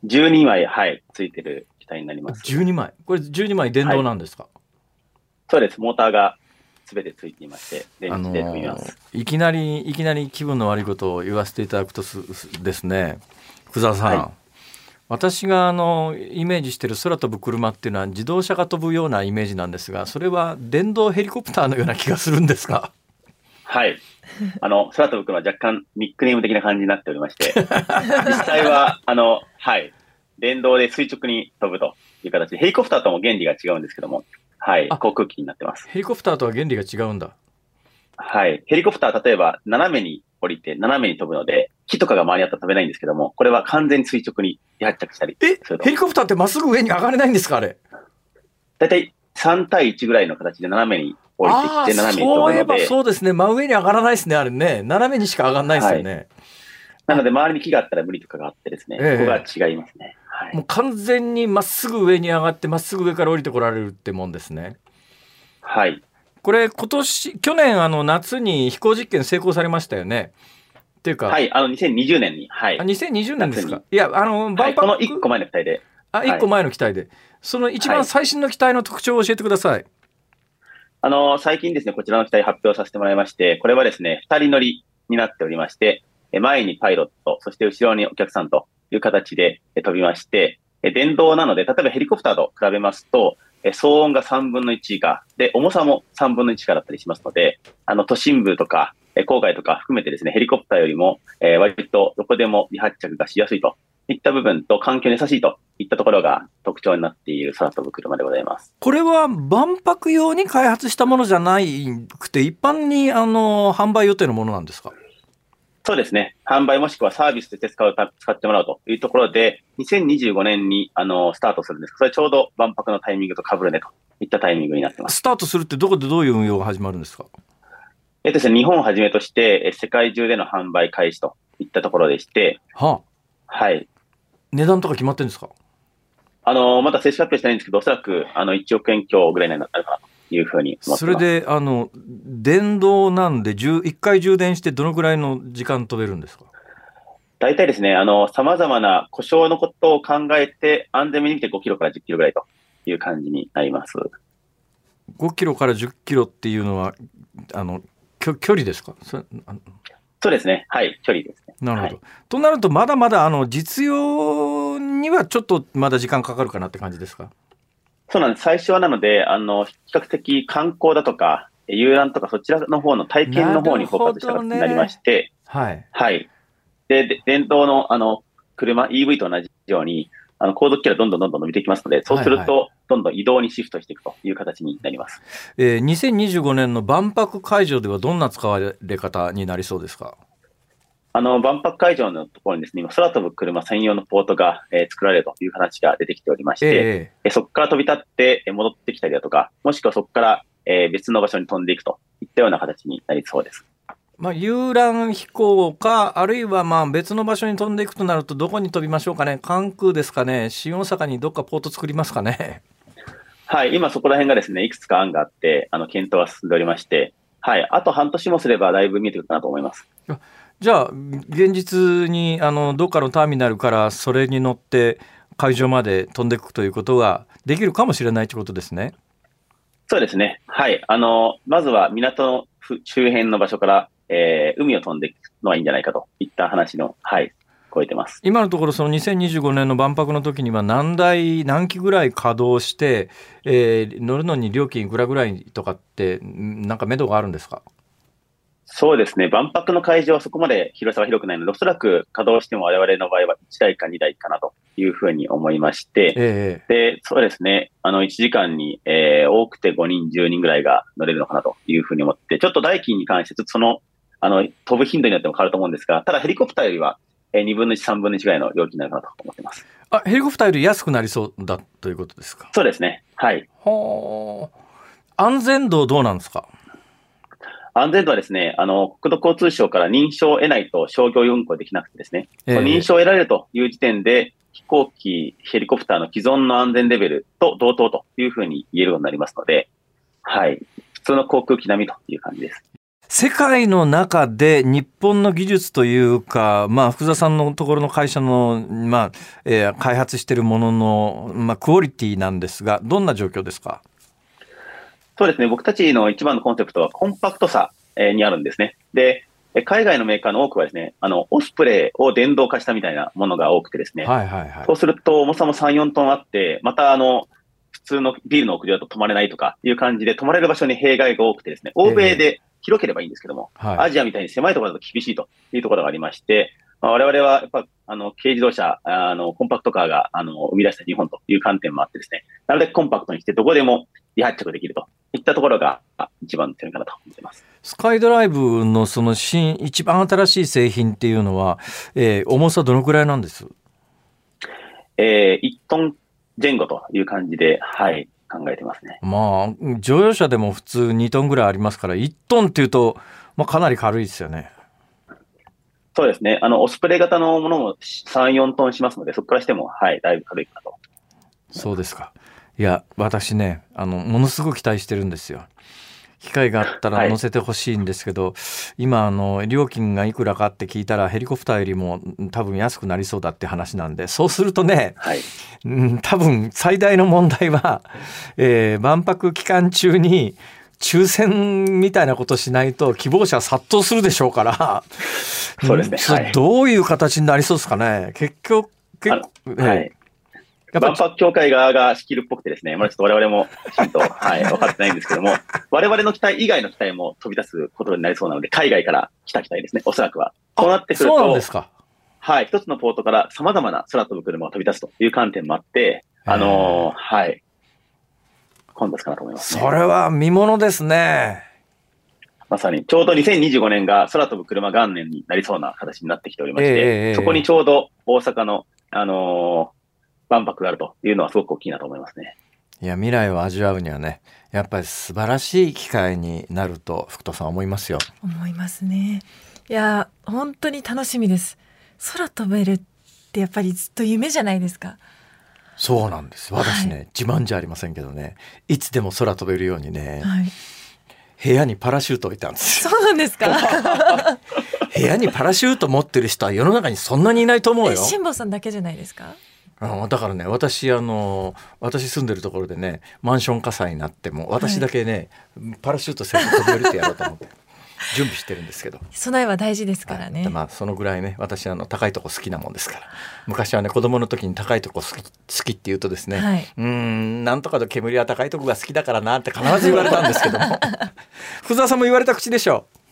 12枚、はい、ついてる機体になります。12枚。これ12枚電動なんですか、はい、そうです。モーターがすべてついていまして、電池で踏みます、いきなり、いきなり気分の悪いことを言わせていただくとですね、福沢さん。はい、私があのイメージしている空飛ぶ車っていうのは自動車が飛ぶようなイメージなんですがそれは電動ヘリコプターのような気がするんですかはいあの空飛ぶ車は若干ニックネーム的な感じになっておりまして実際はあのはい電動で垂直に飛ぶという形で、ヘリコプターとも原理が違うんですけども、はい、航空機になってます。ヘリコプターとは原理が違うんだ。はい。ヘリコプター、例えば、斜めに降りて、斜めに飛ぶので、木とかが周りあったら飛べないんですけども、これは完全に垂直に発着したり。え？ヘリコプターってまっすぐ上に上がれないんですかあれ？だいたい3対1ぐらいの形で斜めに降りてきて、斜めに飛ぶので。そういえばそうですね。真上に上がらないですね、あれね。斜めにしか上がらないですよね。はい、なので、周りに木があったら無理とかがあってですね、ええ、ここが違いますね。もう完全にまっすぐ上に上がってまっすぐ上から降りてこられるってもんですね。はい。これ今年去年あの夏に飛行実験成功されましたよね。っていうか。はい、あの2020年に。はい。あ2020年ですか？いやあの万博、はい、この1個前の機体で。あ、1個前の機体で。その一番最新の機体の特徴を教えてください。あの最近ですねこちらの機体発表させてもらいまして、これはですね2人乗りになっておりまして、前にパイロット、そして後ろにお客さんという形で飛びまして、電動なので、例えばヘリコプターと比べますと、騒音が3分の1以下、で、重さも3分の1以下だったりしますので、あの、都心部とか、郊外とか含めてですね、ヘリコプターよりも、えー、割とどこでも離発着がしやすいといった部分と環境に優しいといったところが特徴になっている空飛ぶ車でございます。これは万博用に開発したものじゃないくて、一般にあの販売予定のものなんですか？そうですね。販売もしくはサービスとして使う使ってもらうというところで、2025年にあのスタートするんですそれちょうど万博のタイミングと被るねといったタイミングになってます。スタートするってどこでどういう運用が始まるんですか？えっとですね、日本をはじめとして、世界中での販売開始といったところでして、はあ、はい。値段とか決まってるんですか？あの、まだ正式発表してないんですけど、おそらくあの1億円強ぐらいになるかなと。いうふうにそれであの電動なんで1回充電してどのぐらいの時間飛べるんですか？大体ですね、あの、様々な故障のことを考えて、安全面に見て5キロから10キロぐらいという感じになります。5キロから10キロっていうのは、あの、距離ですか？そそうですね。はい、距離ですね。なるほど。はい、となると、まだまだ、あの、実用にはちょっとまだ時間かかるかなって感じですか？そうなんです。最初はなので、あの、比較的観光だとか、遊覧とかそちらの方の体験の方にフォーカスした形になりまして、ね、はい。はい。で、電動の、あの、車、EV と同じように、あの、高速キャラどんどんどんどん伸びていきますので、そうすると、どんどん移動にシフトしていくという形になります。えー、2025年の万博会場ではどんな使われ方になりそうですか？あの、万博会場のところにですね、今、空飛ぶ車専用のポートが、えー、作られるという話が出てきておりまして、えー、そこから飛び立って戻ってきたりだとか、もしくはそこから、えー、別の場所に飛んでいくといったような形になりそうです。まあ、遊覧飛行か、あるいはまあ別の場所に飛んでいくとなると、どこに飛びましょうかね、関空ですかね、新大阪にどっかポート作りますかね。はい、今そこら辺がですね、いくつか案があって、あの、検討は進んでおりまして、はい、あと半年もすればだいぶ見えてくるかなと思います。じゃあ、現実に、あの、どっかのターミナルからそれに乗って会場まで飛んでいくということができるかもしれないということですね。そうですね。はい。あの、まずは港の周辺の場所から、えー、海を飛んでいくのはいいんじゃないかといった話の、はい、超えてます今のところその2025年の万博の時には何台何機ぐらい稼働して、えー、乗るのに料金いくらぐらいとかってなんか目処があるんですか？そうですね。万博の会場はそこまで広さは広くないので、おそらく稼働しても我々の場合は1台か2台かなというふうに思いまして、ええ、で、そうですね。あの、1時間に、えー、多くて5人、10人ぐらいが乗れるのかなというふうに思って、ちょっと代金に関して、その、あの、飛ぶ頻度によっても変わると思うんですが、ただヘリコプターよりはえー、2分の1、3分の1ぐらいの料金になるかなと思ってます。あ、ヘリコプターより安くなりそうだということですか？そうですね。はい。は安全度どうなんですか？安全度はですね、あの、国土交通省から認証を得ないと商業運航できなくてですね、えー、認証を得られるという時点で、飛行機、ヘリコプターの既存の安全レベルと同等というふうに言えるようになりますので、はい。普通の航空機並みという感じです。世界の中で日本の技術というか、まあ、福田さんのところの会社の、まあえー、開発しているものの、まあ、クオリティなんですが、どんな状況ですか？そうですね、僕たちの一番のコンセプトはコンパクトさにあるんですね。で、海外のメーカーの多くはですね、あの、オスプレイを電動化したみたいなものが多くてですね、はいはいはい、そうすると重さも3、4トンあって、またあの、普通のビルの屋上だと止まれないとかいう感じで、止まれる場所に弊害が多くてですね、欧米で広ければいいんですけども、はい、アジアみたいに狭いところだと厳しいというところがありまして、まあ、我々はやっぱ、あの、軽自動車、あの、コンパクトカーが、あの、生み出した日本という観点もあってですね、なるべくコンパクトにしてどこでも離発着できるといったところが一番強いかなと思っています。スカイドライブのその新、一番新しい製品っていうのは、えー、重さどのくらいなんです？えー、1トン前後という感じで、はい、考えてますね。まあ、乗用車でも普通2トンぐらいありますから、1トンっていうと、まあ、かなり軽いですよね。そうですね。あの、オスプレイ型のものも3、4トンしますので、そこからしても、はい、だいぶ軽いかなと。そうですか。いや、私ね、あの、ものすごく期待してるんですよ。機会があったら乗せてほしいんですけど、はい、今あの料金がいくらかって聞いたらヘリコプターよりも多分安くなりそうだって話なんでそうするとね、はい、うん多分最大の問題は、えー、万博期間中に抽選みたいなことしないと希望者殺到するでしょうからそうですね、はい、どういう形になりそうですかね。結局結構、はい、万博協会側が仕切るっぽくてですね、まだちょっと我々もきちんと、はい、分かってないんですけども、我々の機体以外の機体も飛び出すことになりそうなので、海外から来た機体ですね、おそらくは。そうなってくると、そうなんですか。はい、一つのポートから様々な空飛ぶ車が飛び出すという観点もあって、あのー、はい、混雑かなと思います、ね、それは見ものですね。まさに、ちょうど2025年が空飛ぶ車元年になりそうな形になってきておりまして、えー、そこにちょうど大阪の、あのー万博があるというのはすごく大きいなと思いますね。いや未来を味わうにはねやっぱり素晴らしい機会になると福藤さん思いますよ。思いますね。いや本当に楽しみです。空飛べるってやっぱりずっと夢じゃないですか。そうなんです私ね、はい、自慢じゃありませんけどねいつでも空飛べるようにね、はい、部屋にパラシュート置いたんですそうなんですか？部屋にパラシュート持ってる人は世の中にそんなにいないと思うよ辛坊さんだけじゃないですか？あだからね私あの私住んでるところでねマンション火災になっても私だけね、はい、パラシュートせず飛び降りてやろうと思って 準備してるんですけど。備えは大事ですからね、はい、まあそのぐらいね私あの高いとこ好きなもんですから。昔はね子供の時に高いとこ好き好きって言うとですね、はい、うんなんとかの煙は高いとこが好きだからなって必ず言われたんですけども。福沢さんも言われた口でしょう。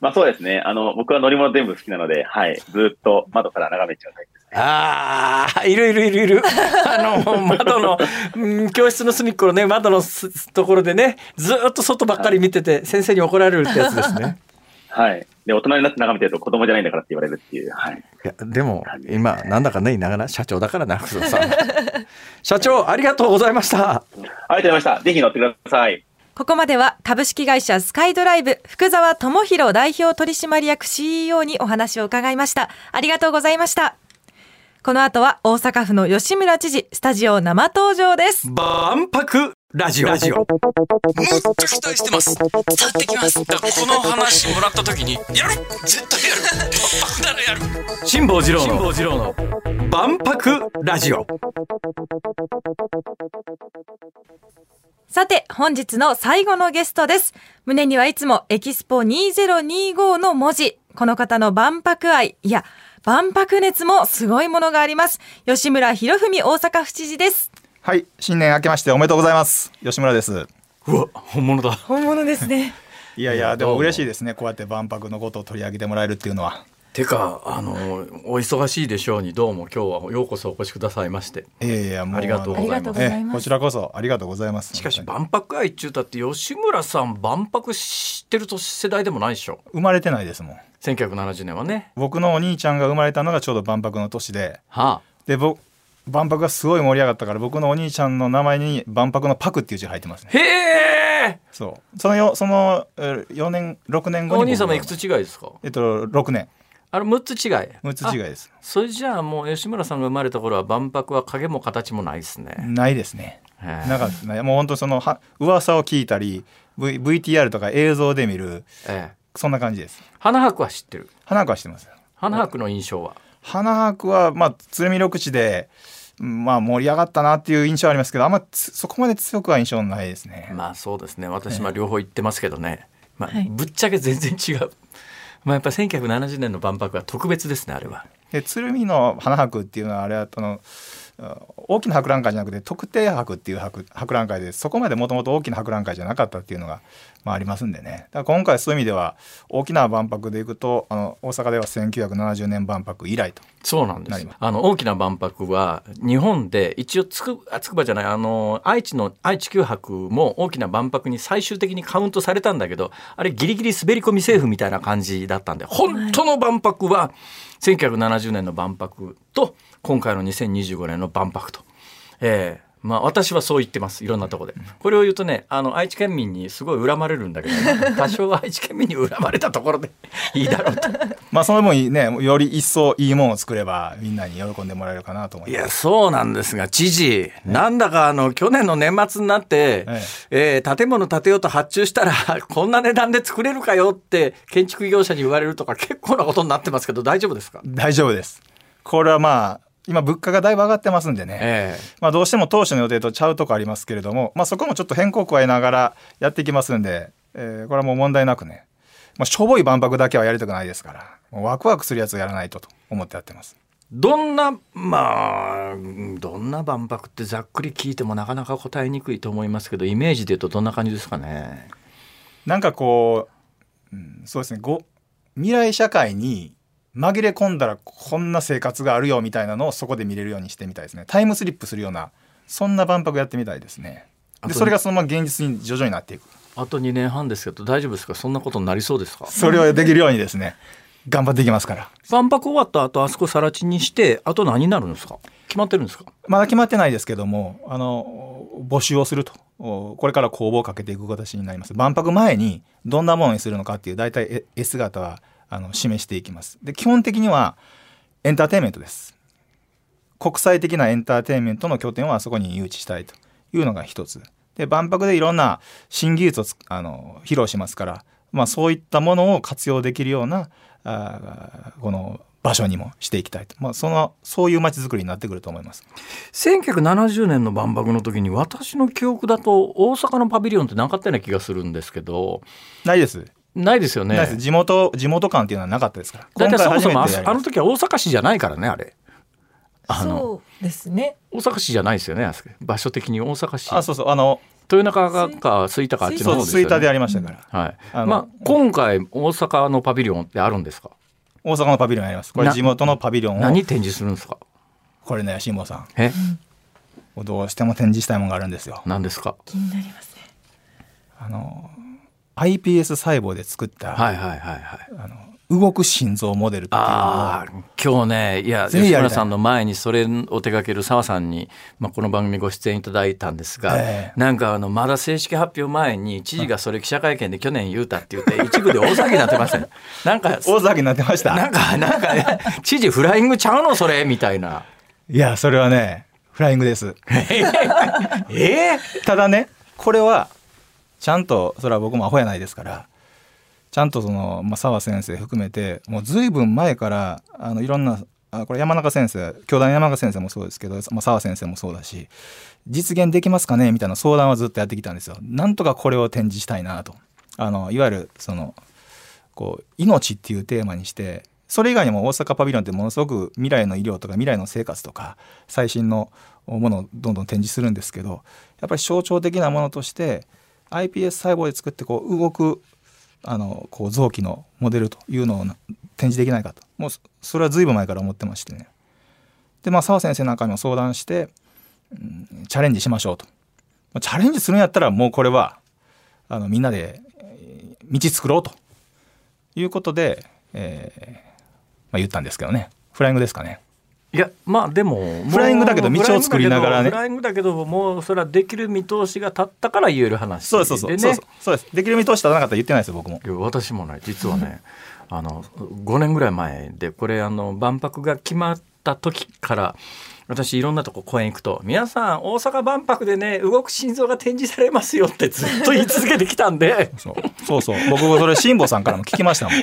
まあそうですね。あの、僕は乗り物全部好きなので、はい。ずっと窓から眺めちゃうタイプです。ね。ああ、いるいるいるいる。あの、窓の、教室の隅っこのね、窓のところでね、ずっと外ばっかり見てて、先生に怒られるってやつですね。はい。で、大人になって眺めてると子供じゃないんだからって言われるっていう。はい。いや、でも、今、なんだかね、いながら社長だからな、福田さん。社長、ありがとうございました。ありがとうございました。ぜひ乗ってください。ここまでは株式会社スカイドライブ福沢智弘代表取締役 CEO にお話を伺いました。ありがとうございました。この後は大阪府の吉村知事、スタジオ生登場です。万博ラジオ。ラジオ。むっちゃ期待してます。伝わってきます。この話もらった時にやる。絶対やる。万博ならやる。辛坊治郎の治郎の万博ラジオ。さて、本日の最後のゲストです。胸にはいつもエキスポ2025の文字。この方の万博愛、いや、万博熱もすごいものがあります。吉村博文大阪府知事です。はい、新年明けましておめでとうございます。吉村です。うわ本物だ本物ですね。いやいや、でも嬉しいですね。こうやって万博のことを取り上げてもらえるっていうのは。てかあのお忙しいでしょうにどうも今日はようこそお越しくださいましていやいや、もうありがとうございますありがとうございますええこちらこそありがとうございます。しかし万博愛っちゅうたって吉村さん万博知ってると世代でもないでしょ？生まれてないですもん。1970年はね僕のお兄ちゃんが生まれたのがちょうど万博の年で、はで、僕、万博がすごい盛り上がったから、僕のお兄ちゃんの名前に万博のパクっていう字が入ってますね。あ、へえそう。そのよ、その4年、6年後に。お兄様いくつ違いですか？えっと、6年。あれ6つ違い6つ違いあです。それじゃあもう吉村さんが生まれた頃は万博は影も形もないですね、ないですね。なかったね。もう本当そのは噂を聞いたり、v、VTR とか映像で見るええそんな感じです。花博は知ってる？花博はしてます。花博の印象は？花博はまあ鶴見緑地でうんまあ盛り上がったなっていう印象はありますけど、あんまつそこまで強くは印象ないですね。まあそうですね私まあ両方言ってますけどね、まあはいぶっちゃけ全然違うまあやっぱ1970年の万博は特別ですねあれは。で鶴見の花博っていうのはあれはあの大きな博覧会じゃなくて特定博っていう博博覧会でそこまでもともと大きな博覧会じゃなかったっていうのが、まあ、ありますんでね。だから今回そういう意味では大きな万博でいくとあの大阪では1970年万博以来と。そうなんです。あの大きな万博は日本で一応つくあつくばじゃないあの愛知の愛知九博も大きな万博に最終的にカウントされたんだけどあれギリギリ滑り込み政府みたいな感じだったんで本当の万博は1970年の万博と今回の2025年の万博と。ええ。まあ私はそう言ってます。いろんなところで。これを言うとねあの愛知県民にすごい恨まれるんだけど、多少は愛知県民に恨まれたところで いいだろうと。まあその分ねより一層いいものを作ればみんなに喜んでもらえるかなと思いいや、ます。そうなんですが、知事、なんだかあの、去年の年末になって、ええ。ー建物建てようと発注したら、こんな値段で作れるかよって、建築業者に言われるとか、結構なことになってますけど、大丈夫ですか？大丈夫です。これはまあ今物価がだいぶ上がってますんでね。えまあ、どうしても当初の予定とちゃうとこありますけれども、まあ、そこもちょっと変更を加えながらやっていきますんで、えーこれはもう問題なくね、まあ、しょぼい万博だけはやりたくないですからもうワクワクするやつをやらないとと思ってやってます。どんな、まあ、うんどんな万博ってざっくり聞いてもなかなか答えにくいと思いますけど、イメージで言うとどんな感じですかね？なんかこう、うん、そうですねご未来社会に紛れ込んだらこんな生活があるよみたいなのをそこで見れるようにしてみたいですね。タイムスリップするようなそんな万博やってみたいですね。でそれがそのまま現実に徐々になっていく。あと2年半ですけど、大丈夫ですか？そんなことになりそうですか？それをできるようにですね。頑張っていきますから。万博終わった後、あそこ更地にして、あと何になるんですか？決まってるんですか？まだ決まってないですけどもあの募集をすると。おこれから公募をかけていく形になります。万博前にどんなものにするのかっていう大体絵絵姿はあの示していきます。で基本的にはエンターテインメントです。国際的なエンターテインメントの拠点をあそこに誘致したいというのが一つ。で万博でいろんな新技術をつあの披露しますから、まあ、そういったものを活用できるようなあーこの場所にもしていきたいと、まあ、そのそういう街づくりになってくると思います。1970年の万博の時に私の記憶だと大阪のパビリオンってなかったような気がするんですけど。ないです。ないですよねないです。地元地元感っていうのはなかったですから。だいたいそもそもあの時は大阪市じゃないからねあれあのそうですね。大阪市じゃないですよね場所的に大阪市あそうそうあの豊中か吹田かあっちの方ですよね吹田でやりましたから。はいあのまあ今回大阪のパビリオンってあるんですか？大阪のパビリオンやります。これな地元のパビリオンを何展示するんですか？これね辛坊さんえ？どうしても展示したいものがあるんですよ。何ですか？気になりますね。あの iPS 細胞で作った、はいはいはいはい。あの動く心臓モデルっていうのをああ今日ねいや吉村さんの前にそれを手掛ける澤さんに、まあ、この番組ご出演いただいたんですが、ええ。なんかあのまだ正式発表前に知事がそれ記者会見で去年言うたって言って 一部で大騒ぎになってましたよなんか大騒ぎになってました。なんかなんか知事フライングちゃうのそれみたいな。いやそれはねフライングです。ええ。ただねこれはちゃんとそれは僕もアホやないですからちゃんとその、まあ、澤先生含めてもう随分前からあのいろんなあこれ山中先生教団山中先生もそうですけど、まあ、澤先生もそうだし実現できますかね？みたいな相談はずっとやってきたんですよ。なんとかこれを展示したいなと。あのいわゆるそのこう命っていうテーマにしてそれ以外にも大阪パビリオンってものすごく未来の医療とか未来の生活とか最新のものをどんどん展示するんですけどやっぱり象徴的なものとして iPS 細胞で作ってこう動くあのこう臓器のモデルというのを展示できないかと。もうそれは随分前から思ってましてね。でまあ澤先生なんかにも相談して、うん、チャレンジしましょうと。チャレンジするんやったらもうこれはあのみんなで道作ろうということで、えーまあ、言ったんですけどね。フライングですかね。いやまあでもフライングだけど道を作りながらね。フライングだけどもうそれはできる見通しが立ったから言える話そうそうそう、ね、そうそう。です。できる見通し立たなかったら言ってないですよ僕も。いや私もね実はねあの5年ぐらい前でこれあの万博が決まった時から私いろんなとこ公園行くと皆さん大阪万博でね動く心臓が展示されますよってずっと言い続けてきたんで。そう。そう僕もそれ辛坊さんからも聞きましたもん。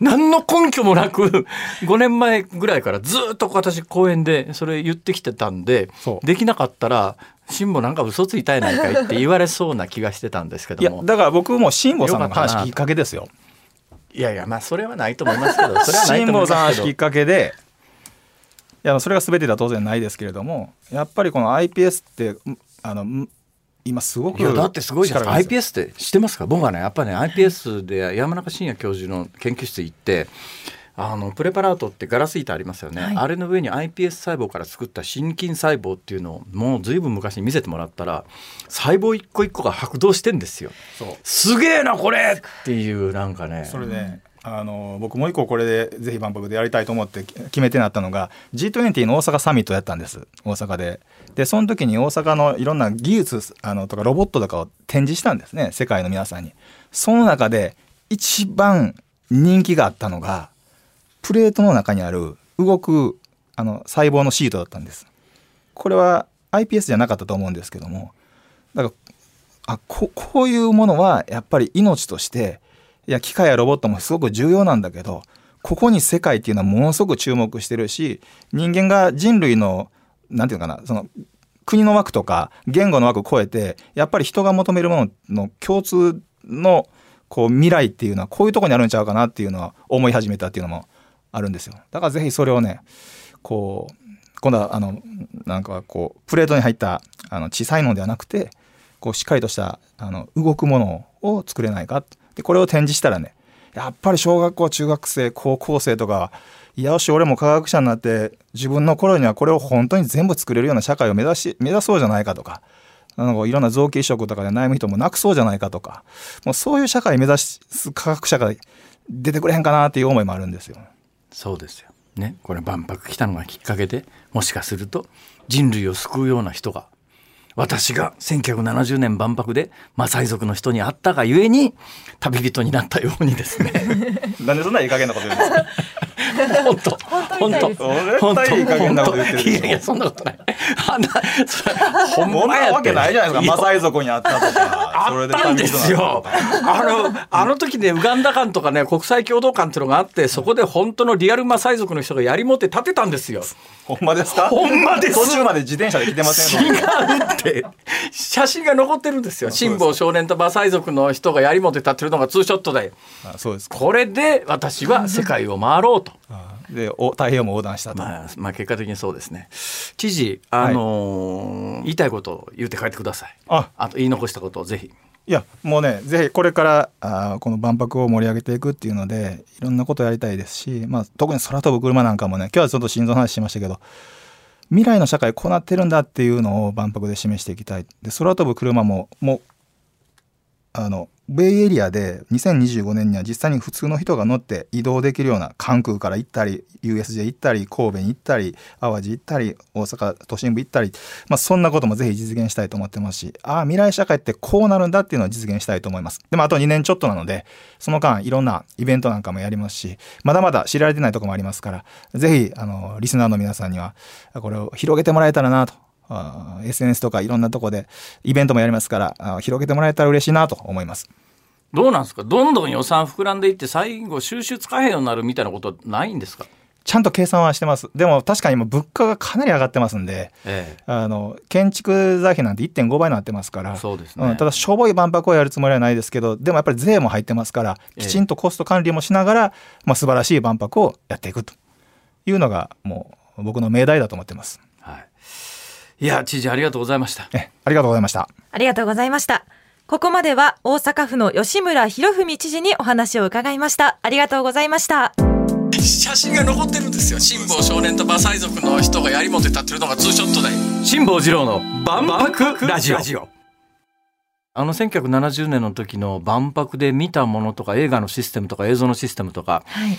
何の根拠もなく5年前ぐらいからずっと私公園でそれ言ってきてたんでできなかったら辛坊なんか嘘ついたやないかいって言われそうな気がしてたんですけども。だから僕も辛坊さんの話きっかけですよ。いやいやまあそれはないと思いますけどそれはないと思いますけど。辛坊さんのきっかけでいやそれが全てでは当然ないですけれどもやっぱりこの iPS ってあの今すごくいやだってすごいじゃないですか iPS って知ってますか？僕はねやっぱね iPS で山中伸也教授の研究室行ってあのプレパラートってガラス板ありますよね、はい、あれの上に iPS 細胞から作った心筋細胞っていうのをもうずいぶん昔に見せてもらったら細胞一個一個が拍動してんですよ。すげえなこれっていうなんかね。それねあの僕もう一個これでぜひ万博でやりたいと思って決めてなったのが G20 の大阪サミットやったんです大阪で。でその時に大阪のいろんな技術あのとかロボットとかを展示したんですね世界の皆さんに。その中で一番人気があったのがプレートの中にある動くあの細胞のシートだったんです。これは iPS じゃなかったと思うんですけどもだからあここういうものはやっぱり命としていや機械やロボットもすごく重要なんだけどここに世界っていうのはものすごく注目してるし人間が人類の何て言うのかなその国の枠とか言語の枠を超えてやっぱり人が求めるものの共通のこう未来っていうのはこういうとこにあるんちゃうかなっていうのは思い始めたっていうのもあるんですよ。だからぜひそれをねこう今度はあのなんかこうプレートに入ったあの小さいのではなくてこうしっかりとしたあの動くものを作れないかでこれを展示したらねやっぱり小学校中学生高校生とかいやよし俺も科学者になって自分の頃にはこれを本当に全部作れるような社会を目指し目指そうじゃないかとかなんかいろんな臓器移植とかで悩む人もなくそうじゃないかとかもうそういう社会目指す科学者が出てくれへんかなっていう思いもあるんですよ。そうですよねこれ万博来たのがきっかけでもしかすると人類を救うような人が私が1970年万博でマサイ族の人に会ったがゆえに旅人になったようにですね。なんでそんないい加減なこと言うんですか？本当。本当本当。いい加減なこと言ってるいやいやそんなことない。あんなほんまやわけないじゃないですか。マサイ族に会ったとかそれで旅ですよ。あのあの時ねウガンダ館とかね国際共同館っていうのがあってそこで本当のリアルマサイ族の人がやりもって立てたんですよ。ほんまですか？ほんまです。途中まで自転車で来てません違うって。写真が残ってるんですよ。辛坊少年とマサイ族の人がやりもって立ってるのがツーショットで。あそうですこれで私は世界を回ろうと。で太平洋も横断したと、まあ、まあ結果的にそうですね。知事、あのーはい、言いたいことを言って帰ってください。あ。あと言い残したことをぜひ。いやもうねぜひこれからあこの万博を盛り上げていくっていうのでいろんなことをやりたいですし、まあ、特に空飛ぶ車なんかもね今日はちょっと心臓の話しましたけど未来の社会こうなってるんだっていうのを万博で示していきたい。で空飛ぶ車ももうあのベイエリアで2025年には実際に普通の人が乗って移動できるような関空から行ったり USJ 行ったり神戸に行ったり淡路行ったり大阪都心部行ったり、まあ、そんなこともぜひ実現したいと思ってますしああ未来社会ってこうなるんだっていうのを実現したいと思います。でもあと2年ちょっとなのでその間いろんなイベントなんかもやりますしまだまだ知られてないとこもありますからぜひあのリスナーの皆さんにはこれを広げてもらえたらなと SNS とかいろんなとこでイベントもやりますから広げてもらえたら嬉しいなと思います。どうなんですか？どんどん予算膨らんでいって最後収集つかへんようになるみたいなことないんですか？ちゃんと計算はしてます。でも確かに今物価がかなり上がってますんで、ええ、あの建築財費なんて1.5倍になってますから、そうですね、うん、ただしょぼい万博をやるつもりはないですけど、でもやっぱり税も入ってますから、きちんとコスト管理もしながら、ええ、まあ素晴らしい万博をやっていくというのがもう僕の命題だと思ってます。はい。いや知事ありがとうございました。えありがとうございました。ありがとうございました。ここまでは大阪府の吉村博文知事にお話を伺いました。ありがとうございました。写真が残ってるんですよ辛坊少年と馬賽族の人が槍持って立ってるのがツーショットで辛坊治郎の万博ラジオあの1970年の時の万博で見たものとか映画のシステムとか映像のシステムとか、はい、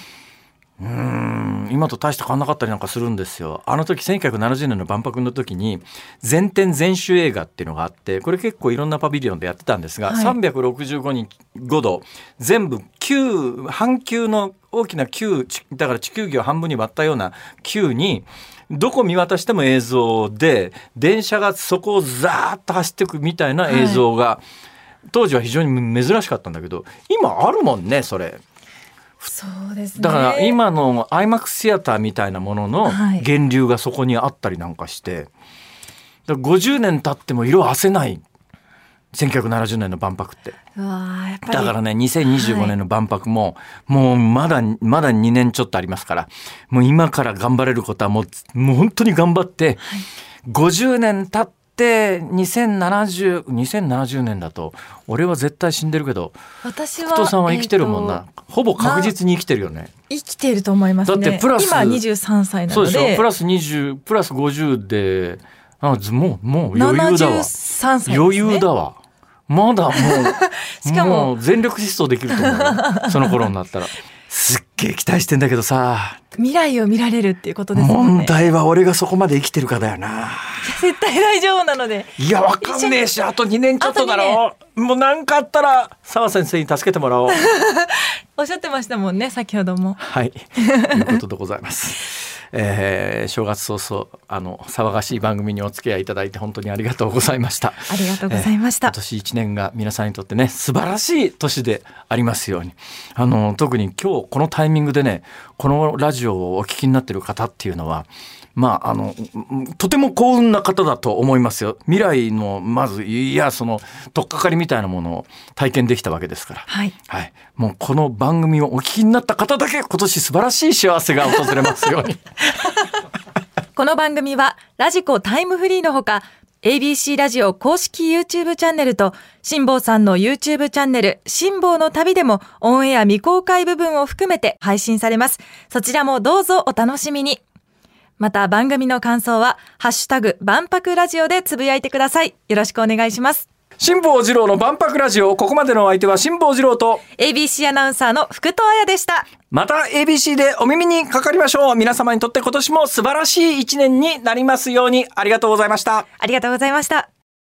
うん今と大して変わんなかったりなんかするんですよ。あの時1970年の万博の時に全天全集映画っていうのがあってこれ結構いろんなパビリオンでやってたんですが、はい、365人5度全部球半球の大きな球だから地球儀を半分に割ったような球にどこ見渡しても映像で電車がそこをザーッと走っていくみたいな映像が、はい、当時は非常に珍しかったんだけど今あるもんねそれ。そうですね、だから今の IMAX シアターみたいなものの源流がそこにあったりなんかして、はい、50年経っても色あせない。1970年の万博って。だからね2025年の万博も、はい、もうまだまだ2年ちょっとありますから。もう今から頑張れることはもうもう本当に頑張って、はい、50年経ってって2070 2070年だと俺は絶対死んでるけど私は福さんは生きてるもんな、えー、ほぼ確実に生きてるよね。生きてると思いますね。だってプラス今23歳なので。そうでしょ。プラス20プラス50であもうもう余裕だわ、ね、余裕だわ。まだもう しかも全力疾走できると思うよ。その頃になったらすっげえ期待してんだけどさ。未来を見られるっていうことですもんね。問題は俺がそこまで生きてるかだよな。絶対大丈夫なので。いやわかんねえしあと2年ちょっとだろ。うもう何かあったら澤先生に助けてもらおう。おっしゃってましたもんね先ほども。はい。ということでございますえー、正月早々あの騒がしい番組にお付き合いいただいて本当にありがとうございました。ありがとうございました、えー、今年一年が皆さんにとってね素晴らしい年でありますように。あの特に今日このタイミングでねこのラジオをお聞きになってる方っていうのはまあ、あの、とても幸運な方だと思いますよ。未来の、まず、いや、その、とっかかりみたいなものを体験できたわけですから。はい。はい。もう、この番組をお聞きになった方だけ、今年素晴らしい幸せが訪れますように。この番組は、ラジコタイムフリーのほか、ABC ラジオ公式 YouTube チャンネルと、辛坊さんの YouTube チャンネル、辛坊の旅でも、オンエア未公開部分を含めて配信されます。そちらもどうぞお楽しみに。また番組の感想は、ハッシュタグ、万博ラジオでつぶやいてください。よろしくお願いします。辛坊治郎の万博ラジオ、ここまでのお相手は辛坊治郎と、ABC アナウンサーの福藤彩でした。また ABC でお耳にかかりましょう。皆様にとって今年も素晴らしい一年になりますように、ありがとうございました。ありがとうございました。